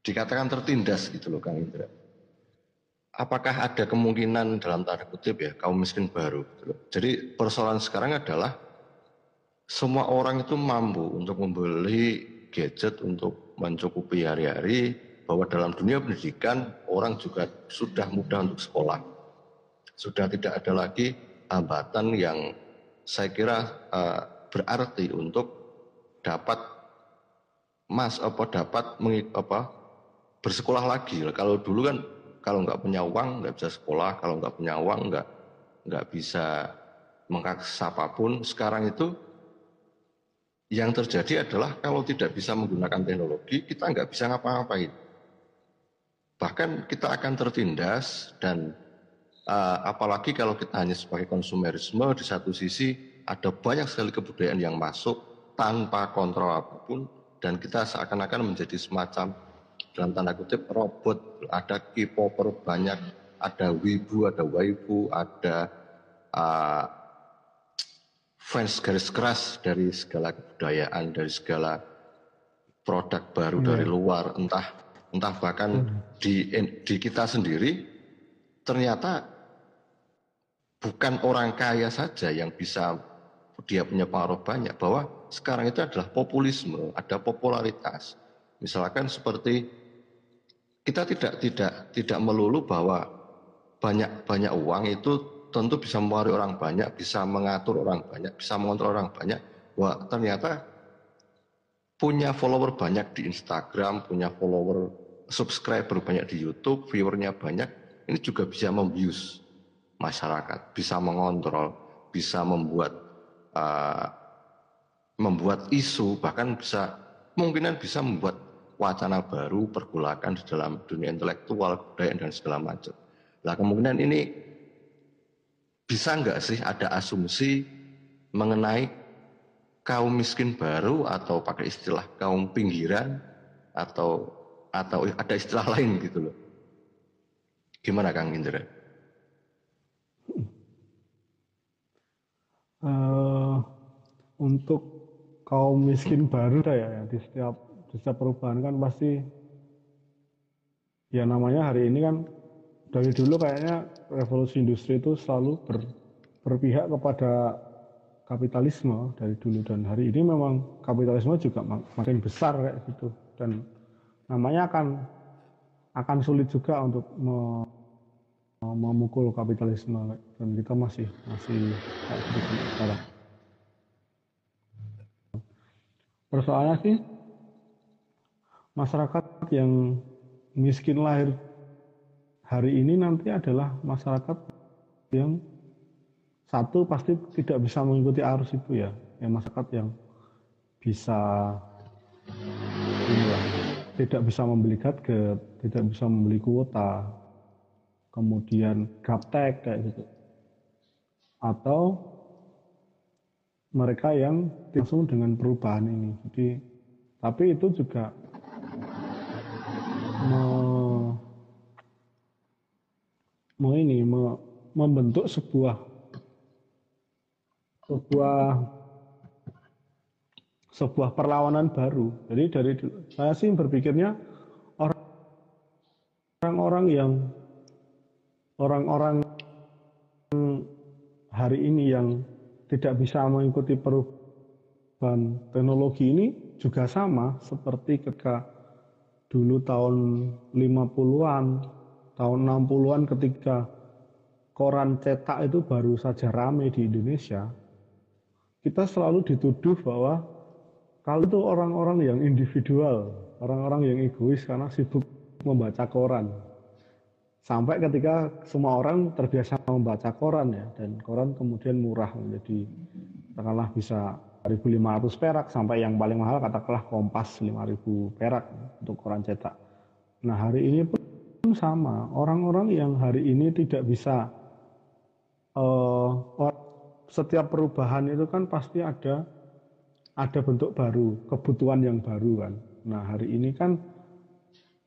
dikatakan tertindas gitu loh Kang Indra apakah ada kemungkinan dalam tanda kutip ya kaum miskin baru? Gitu Jadi persoalan sekarang adalah semua orang itu mampu untuk membeli gadget untuk mencukupi hari-hari bahwa dalam dunia pendidikan orang juga sudah mudah untuk sekolah. Sudah tidak ada lagi hambatan yang saya kira uh, berarti untuk dapat mas apa dapat apa bersekolah lagi. Kalau dulu kan kalau nggak punya uang nggak bisa sekolah, kalau nggak punya uang nggak nggak bisa mengakses apa pun. Sekarang itu yang terjadi adalah kalau tidak bisa menggunakan teknologi, kita nggak bisa ngapa-ngapain. Bahkan kita akan tertindas dan uh, apalagi kalau kita hanya sebagai konsumerisme di satu sisi ada banyak sekali kebudayaan yang masuk tanpa kontrol apa pun dan kita seakan-akan menjadi semacam dalam tanda kutip robot, ada K-popper banyak, ada wibu, ada waifu, ada uh, fans garis keras dari segala kebudayaan, dari segala produk baru hmm. dari luar, entah entah bahkan hmm. di di kita sendiri ternyata bukan orang kaya saja yang bisa dia punya pengaruh banyak bahwa sekarang itu adalah populisme, ada popularitas. Misalkan seperti kita tidak tidak tidak melulu bahwa banyak banyak uang itu tentu bisa mempengaruhi orang banyak, bisa mengatur orang banyak, bisa mengontrol orang banyak. Wah ternyata punya follower banyak di Instagram, punya follower subscriber banyak di YouTube, viewernya banyak, ini juga bisa membius masyarakat, bisa mengontrol, bisa membuat uh, membuat isu, bahkan bisa kemungkinan bisa membuat wacana baru pergulakan di dalam dunia intelektual, budaya dan segala macam. Nah kemungkinan ini bisa nggak sih ada asumsi mengenai kaum miskin baru atau pakai istilah kaum pinggiran atau atau ada istilah lain gitu loh. Gimana Kang Indra? Uh, untuk kaum miskin baru ya, ya di setiap di setiap perubahan kan pasti ya namanya hari ini kan dari dulu kayaknya revolusi industri itu selalu ber, berpihak kepada kapitalisme dari dulu. Dan hari ini memang kapitalisme juga makin besar kayak gitu. Dan namanya akan akan sulit juga untuk me, memukul kapitalisme. Dan kita masih masih kayak gitu sekarang. Persoalannya sih masyarakat yang miskin lahir hari ini nanti adalah masyarakat yang satu pasti tidak bisa mengikuti arus itu ya, yang masyarakat yang bisa inilah, tidak bisa membeli gadget, tidak bisa membeli kuota, kemudian gaptek kayak gitu, atau mereka yang langsung dengan perubahan ini. Jadi, tapi itu juga me, me ini me, membentuk sebuah sebuah sebuah perlawanan baru. Jadi dari saya sih berpikirnya orang-orang yang orang-orang hari ini yang tidak bisa mengikuti perubahan teknologi ini juga sama seperti ketika dulu tahun 50-an, tahun 60-an ketika koran cetak itu baru saja ramai di Indonesia, kita selalu dituduh bahwa kalau itu orang-orang yang individual, orang-orang yang egois karena sibuk membaca koran. Sampai ketika semua orang terbiasa membaca koran ya, dan koran kemudian murah menjadi katakanlah bisa 1.500 perak sampai yang paling mahal katakanlah Kompas 5.000 perak untuk koran cetak. Nah hari ini pun sama orang-orang yang hari ini tidak bisa uh, setiap perubahan itu kan pasti ada ada bentuk baru kebutuhan yang baru kan. Nah hari ini kan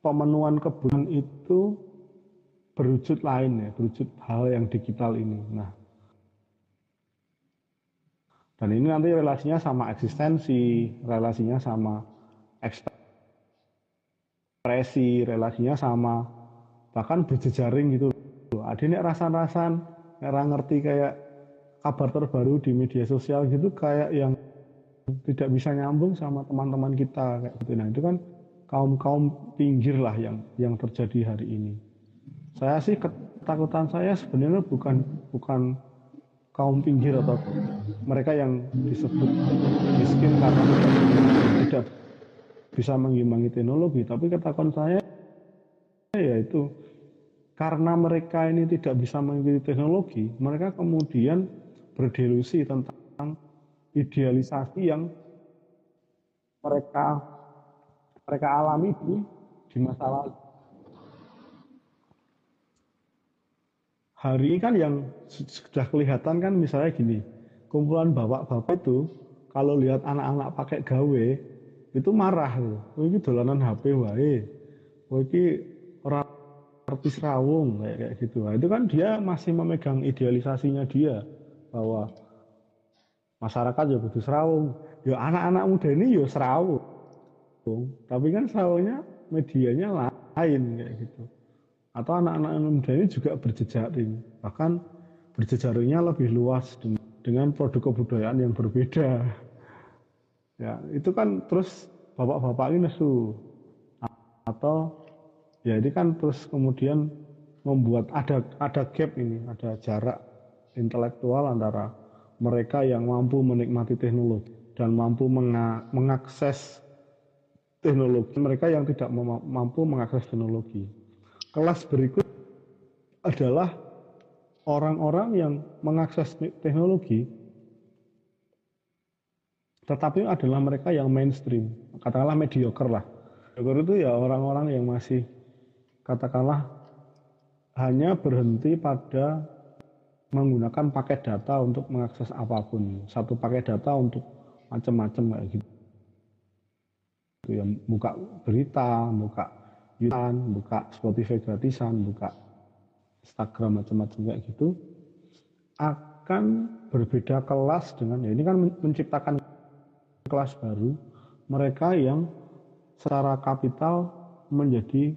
pemenuhan kebutuhan itu berwujud lain ya berwujud hal yang digital ini. Nah dan ini nanti relasinya sama eksistensi, relasinya sama ekspresi, relasinya sama bahkan berjejaring gitu. Ada ini rasan-rasan, orang ngerti kayak kabar terbaru di media sosial gitu kayak yang tidak bisa nyambung sama teman-teman kita kayak gitu. Nah itu kan kaum kaum pinggir lah yang yang terjadi hari ini. Saya sih ketakutan saya sebenarnya bukan bukan kaum pinggir atau mereka yang disebut miskin karena tidak bisa mengimbangi teknologi. Tapi katakan saya yaitu karena mereka ini tidak bisa mengikuti teknologi, mereka kemudian berdelusi tentang idealisasi yang mereka mereka alami di, di masa lalu. hari ini kan yang sudah kelihatan kan misalnya gini, kumpulan bapak-bapak itu kalau lihat anak-anak pakai gawe itu marah loh. Oh ini dolanan HP wae. Oh ini artis rawung kayak kayak gitu. Nah, itu kan dia masih memegang idealisasinya dia bahwa masyarakat ya butuh serawung. Ya anak-anak muda ini ya serawung. Tapi kan serawungnya medianya lain kayak gitu atau anak-anak muda ini juga berjejaring bahkan berjejaringnya lebih luas dengan produk kebudayaan yang berbeda ya itu kan terus bapak-bapak ini nesu atau ya ini kan terus kemudian membuat ada ada gap ini ada jarak intelektual antara mereka yang mampu menikmati teknologi dan mampu mengakses teknologi mereka yang tidak mampu mengakses teknologi. Kelas berikut adalah orang-orang yang mengakses teknologi tetapi adalah mereka yang mainstream. Katakanlah mediocre lah. Mediocre itu ya orang-orang yang masih katakanlah hanya berhenti pada menggunakan paket data untuk mengakses apa pun. Satu paket data untuk macam-macam kayak gitu. Itu ya buka berita, buka YouTube, buka Spotify gratisan, buka Instagram macam-macam kayak gitu akan berbeda kelas dengan ya ini kan menciptakan kelas baru mereka yang secara kapital menjadi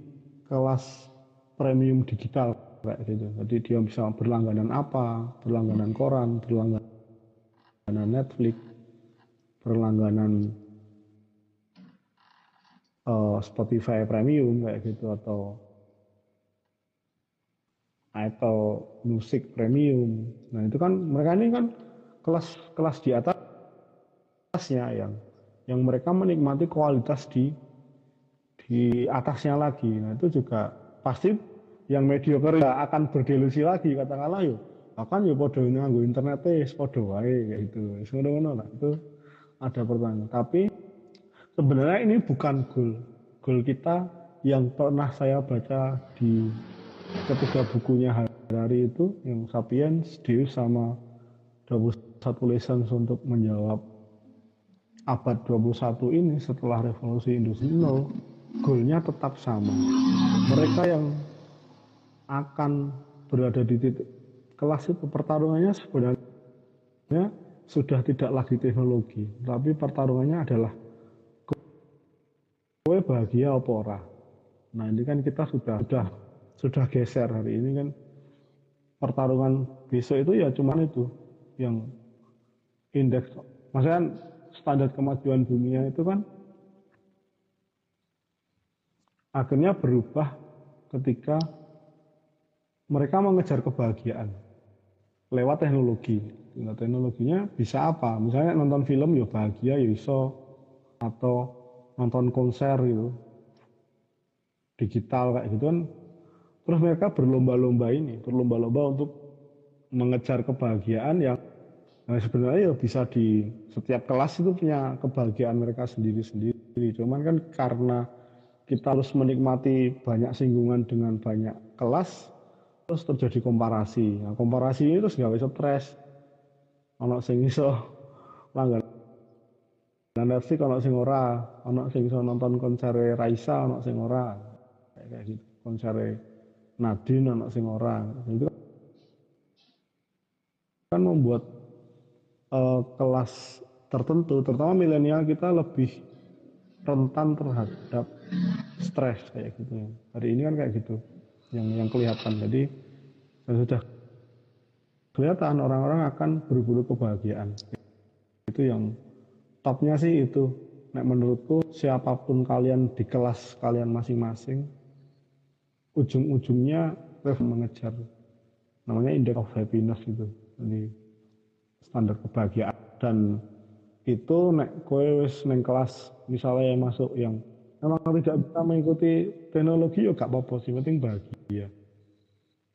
kelas premium digital kayak gitu. Jadi dia bisa berlangganan apa, berlangganan koran, berlangganan Netflix, berlangganan uh, Spotify Premium kayak gitu atau atau musik premium. Nah itu kan mereka ini kan kelas-kelas di atasnya yang yang mereka menikmati kualitas di di atasnya lagi. Nah itu juga pasti yang mediocre ya akan berdelusi lagi katakanlah yuk akan ya podo nganggo internet podo wae kayak gitu. Ngono lah itu ada pertanyaan. Tapi sebenarnya ini bukan goal goal kita yang pernah saya baca di ketiga bukunya Harari itu yang Sapiens, Deus sama 21 Lessons untuk menjawab abad 21 ini setelah revolusi industri nol goalnya tetap sama mereka yang akan berada di titik kelas itu pertarungannya sebenarnya sudah tidak lagi teknologi, tapi pertarungannya adalah gue bahagia apa ora. Nah ini kan kita sudah sudah sudah geser hari ini kan pertarungan besok itu ya cuman itu yang indeks maksudnya standar kemajuan dunia itu kan akhirnya berubah ketika mereka mengejar kebahagiaan lewat teknologi. Nah, teknologinya bisa apa? Misalnya nonton film ya bahagia ya iso atau nonton konser gitu digital kayak gitu kan terus mereka berlomba-lomba ini berlomba-lomba untuk mengejar kebahagiaan yang nah sebenarnya ya bisa di setiap kelas itu punya kebahagiaan mereka sendiri-sendiri cuman kan karena kita harus menikmati banyak singgungan dengan banyak kelas terus terjadi komparasi. Nah, komparasi ini terus nggak bisa stres ono sing iso langgan Netflix ono sing ora. Ono sing iso nonton konser Raisa ono sing ora. Kayak gitu. Konser Nadine ono sing ora. Itu kan membuat uh, kelas tertentu terutama milenial kita lebih rentan terhadap stres kayak gitu hari ini kan kayak gitu yang yang kelihatan. Jadi sudah kelihatan orang-orang akan berburu kebahagiaan. Itu yang topnya sih itu. Nah, menurutku siapa pun kalian di kelas kalian masing-masing, ujung-ujungnya mengejar namanya index of happiness gitu. Jadi standar kebahagiaan dan itu nek kowe wis neng kelas misalnya yang masuk yang memang tidak bisa mengikuti teknologi ya gak apa-apa sih penting bahagia.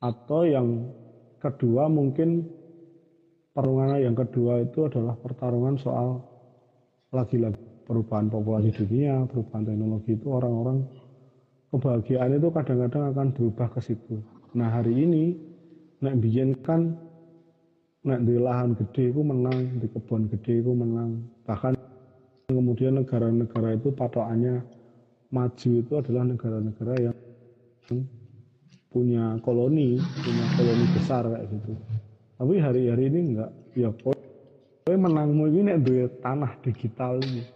Atau yang kedua mungkin pertarungan yang kedua itu adalah pertarungan soal lagi-lagi perubahan populasi dunia perubahan teknologi itu orang-orang kebahagiaan itu kadang-kadang akan berubah ke situ. Nah hari ini nek biyen kan nek di lahan gede itu menang di kebun gede itu menang bahkan kemudian negara-negara itu patokannya maju itu adalah negara-negara yang punya koloni, punya koloni besar kayak gitu. Tapi hari-hari ini enggak. Ya kowe menangmu ini nek duwe tanah digital ini.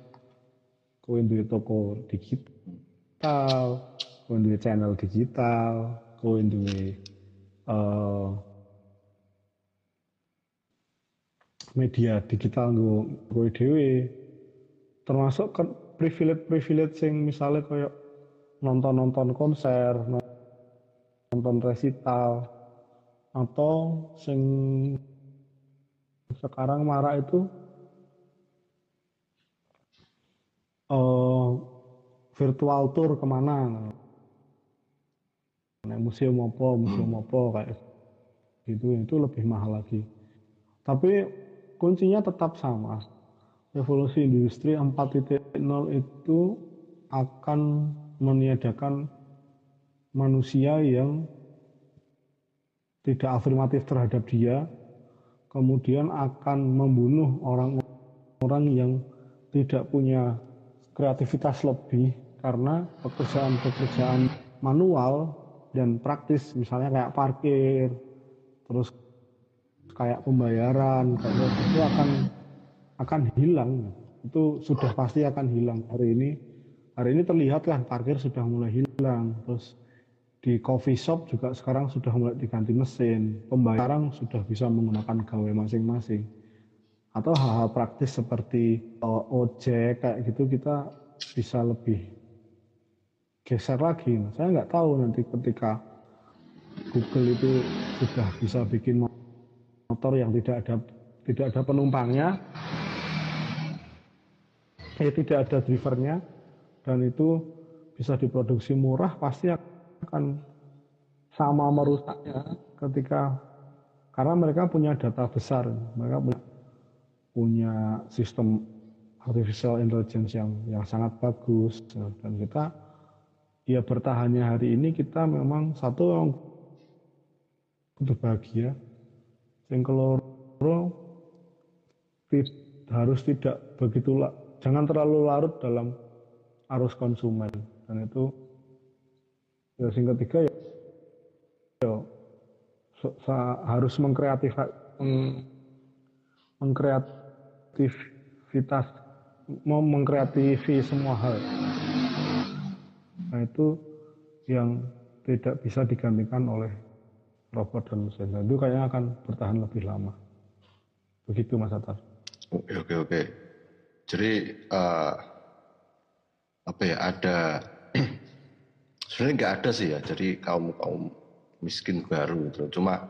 Kowe duwe toko digital, kowe duwe channel digital, kowe duwe uh, media digital gue dewe termasuk privilege-privilege sing misalnya kayak nonton-nonton konser, nonton resital atau sing sekarang marah itu uh, virtual tour ke mana nah, museum apa museum hmm. apa kayak gitu itu lebih mahal lagi tapi kuncinya tetap sama. Revolusi industri 4.0 itu akan meniadakan manusia yang tidak afirmatif terhadap dia, kemudian akan membunuh orang-orang yang tidak punya kreativitas lebih karena pekerjaan-pekerjaan manual dan praktis misalnya kayak parkir terus kayak pembayaran kayak itu akan akan hilang. Itu sudah pasti akan hilang. Hari ini hari ini terlihat lah parkir sudah mulai hilang. Terus di coffee shop juga sekarang sudah mulai diganti mesin. Pembayaran sudah bisa menggunakan gawe masing-masing. Atau hal-hal praktis seperti uh, ojek kayak gitu kita bisa lebih geser lagi. Saya nggak tahu nanti ketika Google itu sudah bisa bikin motor yang tidak ada tidak ada penumpangnya, eh, tidak ada drivernya, dan itu bisa diproduksi murah, pasti akan sama merusaknya ketika karena mereka punya data besar, mereka punya, sistem artificial intelligence yang yang sangat bagus. Dan kita ya bertahannya hari ini kita memang satu untuk bahagia yang keloro harus tidak begitu jangan terlalu larut dalam arus konsumen. Dan itu ya sing ketiga ya, ya harus mengkreatif meng, mengkreativitas mau mengkreativi semua hal. Nah itu yang tidak bisa digantikan oleh robot dan mesin. Nah, itu kayaknya akan bertahan lebih lama. Begitu Mas Atas. Oke oke oke. Jadi uh, apa ya ada sebenarnya nggak ada sih ya. Jadi kaum kaum miskin baru itu cuma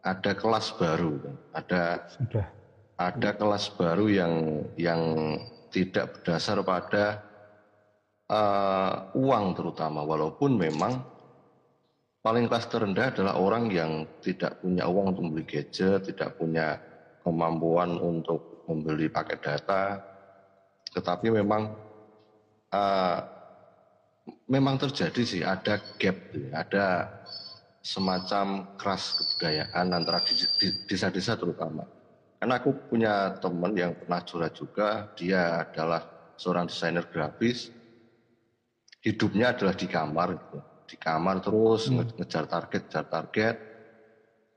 ada kelas baru kan. Ada sudah ada kelas baru yang yang tidak berdasar pada uh, uang terutama walaupun memang paling kelas terendah adalah orang yang tidak punya uang untuk membeli gadget, tidak punya kemampuan untuk membeli paket data, tetapi memang uh, memang terjadi sih ada gap, ada semacam keras kebudayaan antara desa-desa terutama. Karena aku punya teman yang pernah curhat juga, dia adalah seorang desainer grafis, hidupnya adalah di kamar gitu di kamar terus hmm. ngejar target, ngejar target.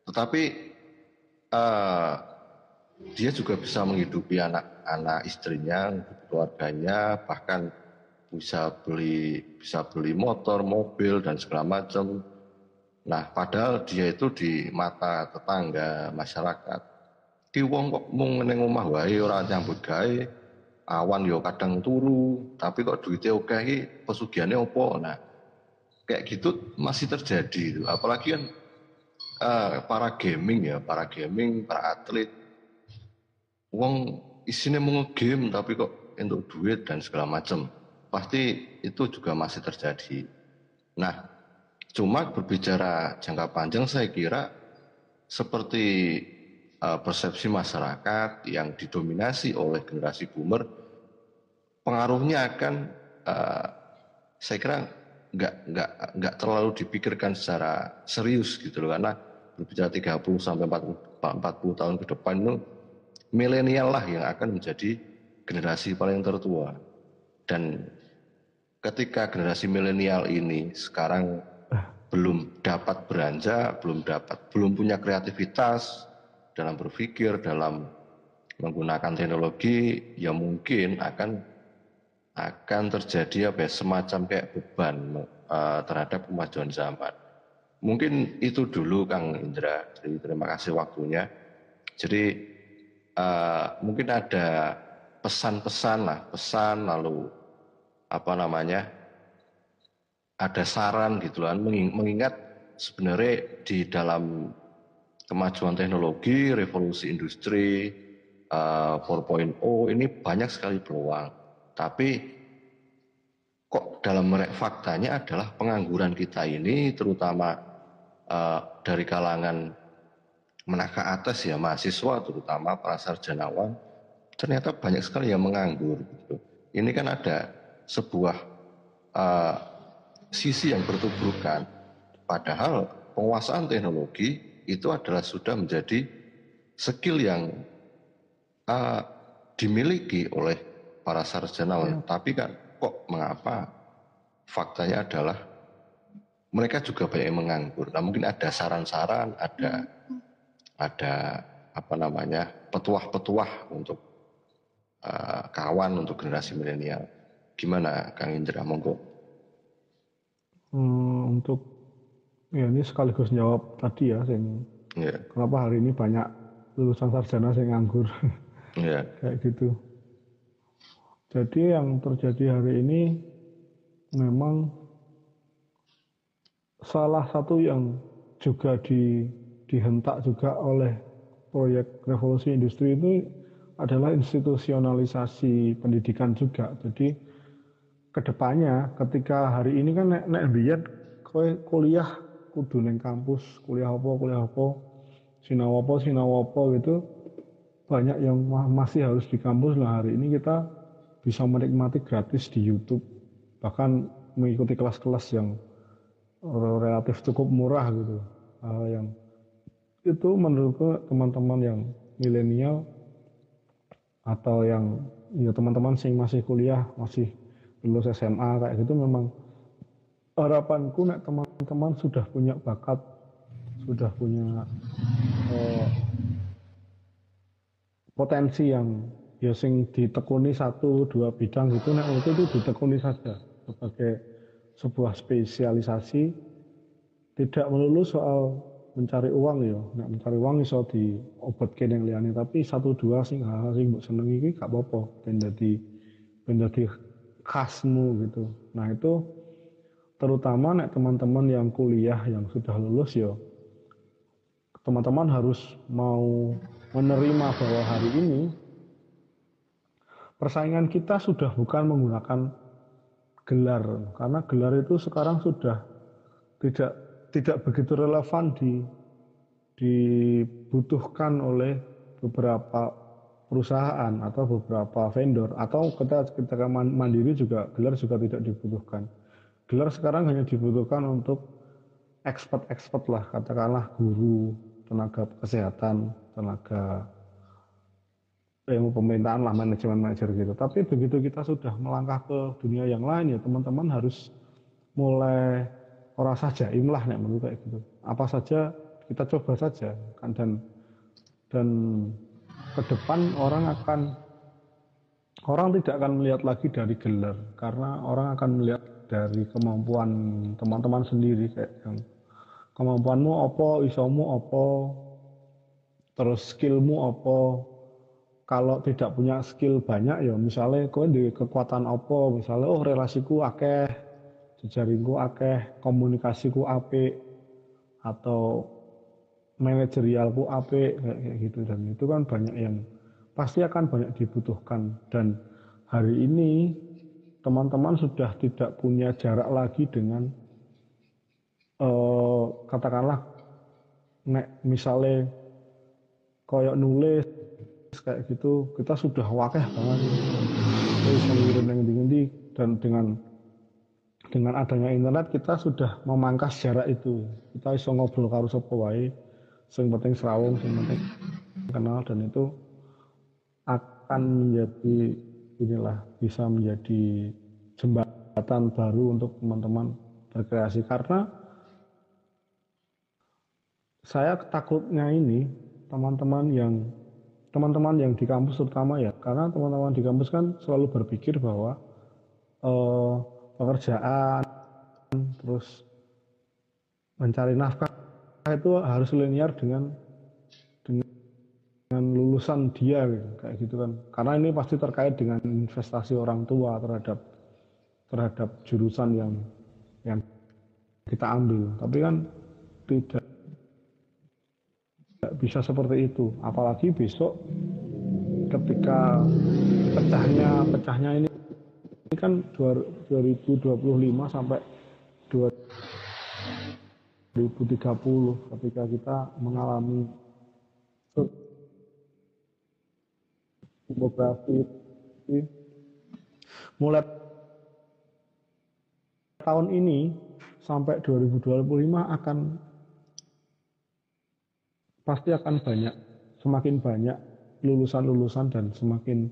Tetapi uh, dia juga bisa menghidupi anak-anak istrinya, keluarganya, bahkan bisa beli bisa beli motor, mobil dan segala macam. Nah, padahal dia itu di mata tetangga masyarakat. Di wong kok mung ning omah wae ora nyambut gawe, awan yo kadang turu, tapi kok duitnya oke iki pesugihannya opo. Nah, kayak gitu masih terjadi apalagi kan uh, para gaming ya para gaming para atlet. Uang isinya mau game tapi kok untuk duit dan segala macam pasti itu juga masih terjadi. Nah cuma berbicara jangka panjang saya kira seperti uh, persepsi masyarakat yang didominasi oleh generasi boomer pengaruhnya akan uh, saya kira nggak nggak nggak terlalu dipikirkan secara serius gitu loh. Karena berbicara 30 sampai 40, 40 tahun ke depan itu milenial lah yang akan menjadi generasi paling tertua. Dan ketika generasi milenial ini sekarang belum dapat beranjak, belum dapat, belum punya kreativitas dalam berpikir, dalam menggunakan teknologi, ya mungkin akan akan terjadi apa ya, semacam kayak beban uh, terhadap kemajuan zaman. Mungkin itu dulu Kang Indra. Jadi terima kasih waktunya. Jadi uh, mungkin ada pesan-pesan lah, pesan lalu apa namanya ada saran gitu kan mengingat sebenarnya di dalam kemajuan teknologi, revolusi industri uh, eh, 4.0 ini banyak sekali peluang tapi kok dalam faktanya adalah pengangguran kita ini terutama uh, dari kalangan menengah atas ya mahasiswa terutama para sarjanawan ternyata banyak sekali yang menganggur gitu. Ini kan ada sebuah uh, sisi yang bertuburkan. Padahal penguasaan teknologi itu adalah sudah menjadi skill yang uh, dimiliki oleh para sarjana. Ya. Tapi kan kok mengapa faktanya adalah mereka juga banyak yang menganggur. Nah mungkin ada saran-saran, ada ada apa namanya petuah-petuah untuk uh, kawan untuk generasi milenial. Gimana Kang Indra monggo? Hmm, untuk ya ini sekaligus jawab tadi ya, sing, yeah. kenapa hari ini banyak lulusan sarjana yang nganggur, yeah. kayak gitu. Jadi yang terjadi hari ini memang salah satu yang juga di, dihentak juga oleh proyek revolusi industri itu adalah institusionalisasi pendidikan juga. Jadi ke depannya ketika hari ini kan nek nek biyen kuliah kudu neng kampus kuliah apa kuliah apa sinau apa sinau apa gitu banyak yang masih harus di kampus lah hari ini kita bisa menikmati gratis di YouTube. Bahkan mengikuti kelas-kelas yang relatif cukup murah gitu. Hal yang itu menurutku teman-teman yang milenial atau yang ya teman-teman sing masih kuliah masih lulus SMA kayak gitu memang harapanku nek teman-teman sudah punya bakat sudah punya eh, potensi yang ya sing ditekuni satu dua bidang gitu nek itu itu ditekuni saja sebagai sebuah spesialisasi tidak melulu soal mencari uang ya nek mencari uang iso di obat yang liane tapi satu dua sing hal-hal sing mbok seneng iki gak apa-apa ben dadi ben dadi khasmu gitu. Nah itu terutama nek teman-teman yang kuliah yang sudah lulus ya teman-teman harus mau menerima bahwa hari ini persaingan kita sudah bukan menggunakan gelar karena gelar itu sekarang sudah tidak tidak begitu relevan di dibutuhkan oleh beberapa perusahaan atau beberapa vendor atau kita ketika mandiri juga gelar juga tidak dibutuhkan. Gelar sekarang hanya dibutuhkan untuk expert-expert lah, katakanlah guru, tenaga kesehatan, tenaga ilmu pemerintahan lah, manajemen manajer gitu. Tapi begitu kita sudah melangkah ke dunia yang lain ya teman-teman harus mulai orang saja imlah nih menurut kayak gitu. Apa saja kita coba saja kan dan dan ke depan orang akan orang tidak akan melihat lagi dari gelar karena orang akan melihat dari kemampuan teman-teman sendiri kayak yang kemampuanmu apa isomu apa terus skillmu apa kalau tidak punya skill banyak ya misalnya kau di kekuatan apa? Misalnya oh relasiku akeh jejaringku akeh komunikasiku apik atau manajerialku apik kayak gitu. Dan itu kan banyak yang pasti akan banyak dibutuhkan. Dan hari ini teman-teman sudah tidak punya jarak lagi dengan eh, katakanlah nek misalnya koyok nulis kayak gitu kita sudah wakeh banget. Dan dengan dengan adanya internet kita sudah memangkas jarak itu. Kita bisa ngobrol karo sapa wae sing penting serawung sing penting kenal dan itu akan menjadi inilah bisa menjadi jembatan baru untuk teman-teman berkreasi. Karena saya takutnya ini teman-teman yang teman-teman yang di kampus terutama ya karena teman-teman di kampus kan selalu berpikir bahwa eh, pekerjaan terus mencari nafkah itu harus linear dengan dengan lulusan dia gitu, kayak gitu kan. Karena ini pasti terkait dengan investasi orang tua terhadap terhadap jurusan yang yang kita ambil. Tapi kan tidak bisa seperti itu. Apalagi besok ketika pecahnya pecahnya ini ini kan 2025 sampai 2 2030 ketika kita mengalami demografi. Mulai tahun ini sampai 2025 akan pasti akan banyak semakin banyak lulusan-lulusan dan semakin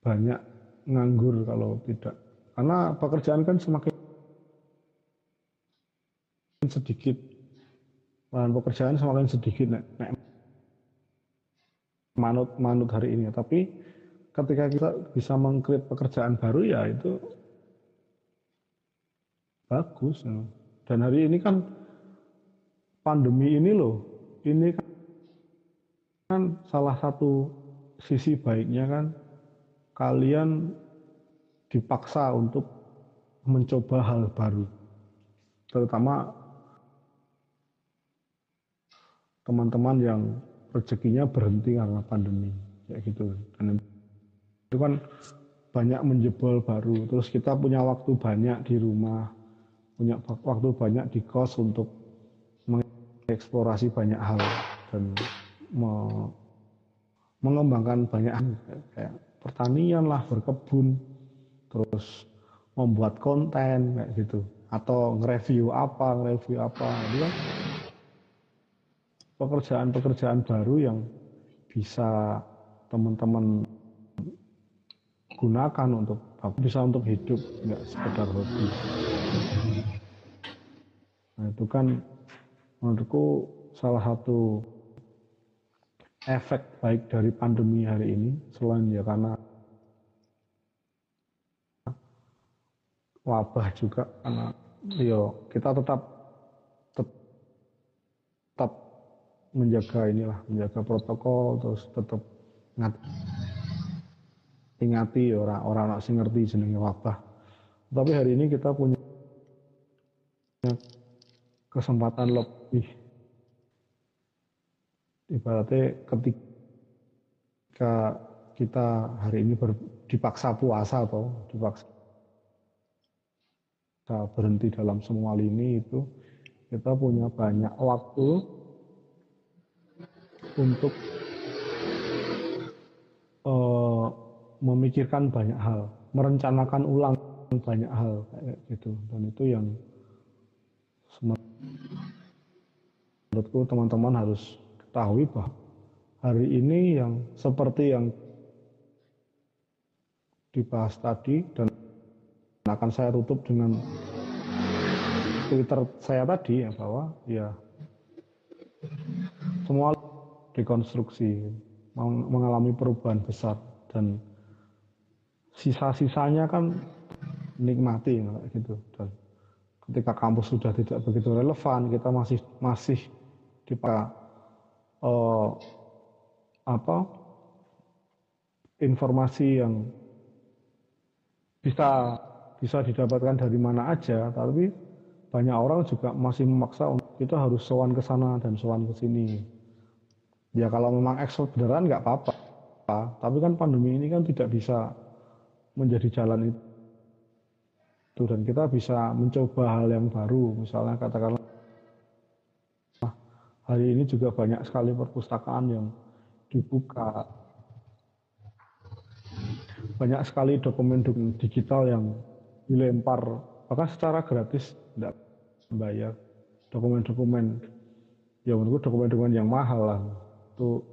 banyak nganggur kalau tidak. Karena pekerjaan kan semakin sedikit. Lahan pekerjaan semakin sedikit nek, nek manut manut hari ini. Tapi ketika kita bisa mengkreat pekerjaan baru ya itu bagus. Dan hari ini kan pandemi ini loh ini kan, salah satu sisi baiknya kan kalian dipaksa untuk mencoba hal baru. Terutama teman-teman yang rezekinya berhenti karena pandemi kayak gitu. Dan itu kan banyak menjebol baru. Terus kita punya waktu banyak di rumah punya waktu banyak di kos untuk mengeksplorasi banyak hal dan me mengembangkan banyak hal. Kayak pertanian lah berkebun terus membuat konten kayak gitu. Atau nge-review apa nge-review apa. Itu kan pekerjaan-pekerjaan baru yang bisa teman-teman gunakan untuk bisa untuk hidup nggak sekedar hobi. Nah itu kan menurutku salah satu efek baik dari pandemi hari ini selain ya karena wabah juga karena yo kita tetap tetap menjaga inilah menjaga protokol terus tetap ngat ingati orang orang nak ngerti jenenge wabah. Tapi hari ini kita punya kesempatan lebih. Ibaratnya ketika kita hari ini ber, dipaksa puasa atau dipaksa berhenti dalam semua lini itu kita punya banyak waktu untuk uh, memikirkan banyak hal, merencanakan ulang banyak hal kayak gitu. Dan itu yang menurutku teman-teman harus ketahui bahwa hari ini yang seperti yang dibahas tadi dan akan saya tutup dengan Twitter saya tadi ya bahwa ya semua rekonstruksi mengalami perubahan besar dan sisa-sisanya kan nikmati gitu. Dan ketika kampus sudah tidak begitu relevan kita masih masih di uh, apa informasi yang bisa bisa didapatkan dari mana aja, tapi banyak orang juga masih memaksa untuk kita harus sowan ke sana dan sowan ke sini. Ya kalau memang ekspor beneran nggak apa-apa, tapi kan pandemi ini kan tidak bisa menjadi jalan itu dan kita bisa mencoba hal yang baru, misalnya katakanlah hari ini juga banyak sekali perpustakaan yang dibuka, banyak sekali dokumen-dokumen digital yang dilempar. Bahkan secara gratis tidak bayar dokumen-dokumen. Ya menurut dokumen-dokumen yang mahal lah itu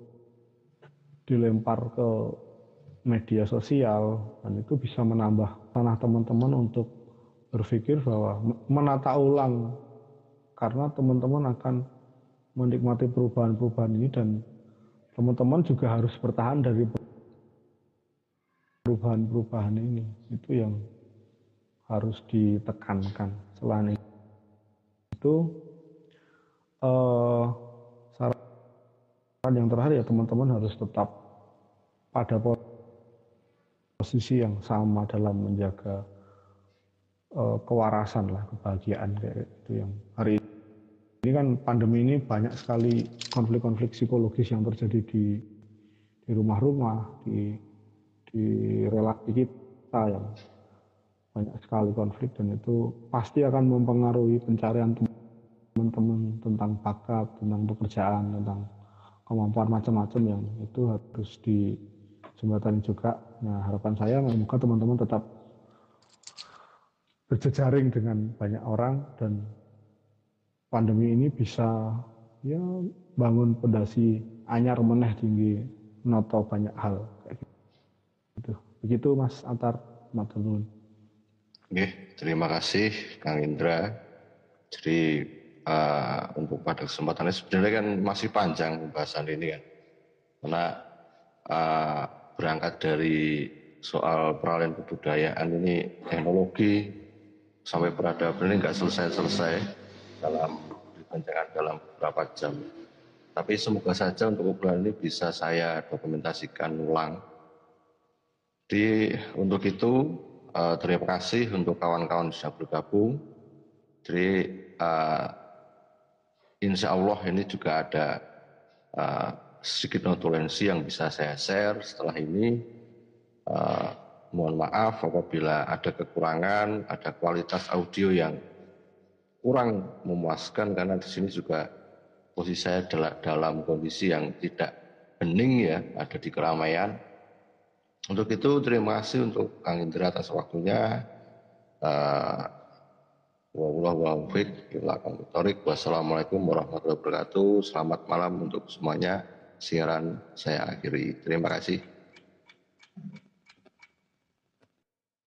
dilempar ke media sosial dan itu bisa menambah tanah teman-teman untuk berpikir bahwa menata ulang. Karena teman-teman akan menikmati perubahan-perubahan ini dan teman-teman juga harus bertahan dari perubahan-perubahan ini itu yang harus ditekankan. Selain itu, eh, saran yang terakhir ya teman-teman harus tetap pada posisi yang sama dalam menjaga eh, kewarasan lah, kebahagiaan kayak itu yang hari ini kan pandemi ini banyak sekali konflik-konflik psikologis yang terjadi di di rumah-rumah, di di relasi kita yang banyak sekali konflik dan itu pasti akan mempengaruhi pencarian teman-teman tentang bakat, tentang pekerjaan, tentang kemampuan macam-macam yang itu harus dijembatani juga. Nah harapan saya semoga teman-teman tetap berjejaring dengan banyak orang dan pandemi ini bisa ya bangun pondasi anyar meneh tinggi noto banyak hal gitu. Begitu Mas Antar Matur Oke, terima kasih Kang Indra. Jadi uh, untuk pada kesempatan ini sebenarnya kan masih panjang pembahasan ini kan. Karena uh, berangkat dari soal peralihan kebudayaan ini teknologi sampai peradaban ini nggak selesai-selesai dalam dipanjangkan dalam beberapa jam. Tapi semoga saja untuk obrolan ini bisa saya dokumentasikan ulang. Jadi untuk itu uh, terima kasih untuk kawan-kawan sudah bergabung. Jadi uh, insya Allah ini juga ada uh, sedikit notulensi yang bisa saya share setelah ini. Uh, mohon maaf apabila ada kekurangan, ada kualitas audio yang kurang memuaskan karena di sini juga posisi saya dalam kondisi yang tidak bening ya, ada di keramaian. Untuk itu terima kasih untuk Kang Indra atas waktunya. Uh, Wassalamualaikum warahmatullahi wabarakatuh. Selamat malam untuk semuanya. Siaran saya akhiri. Terima kasih.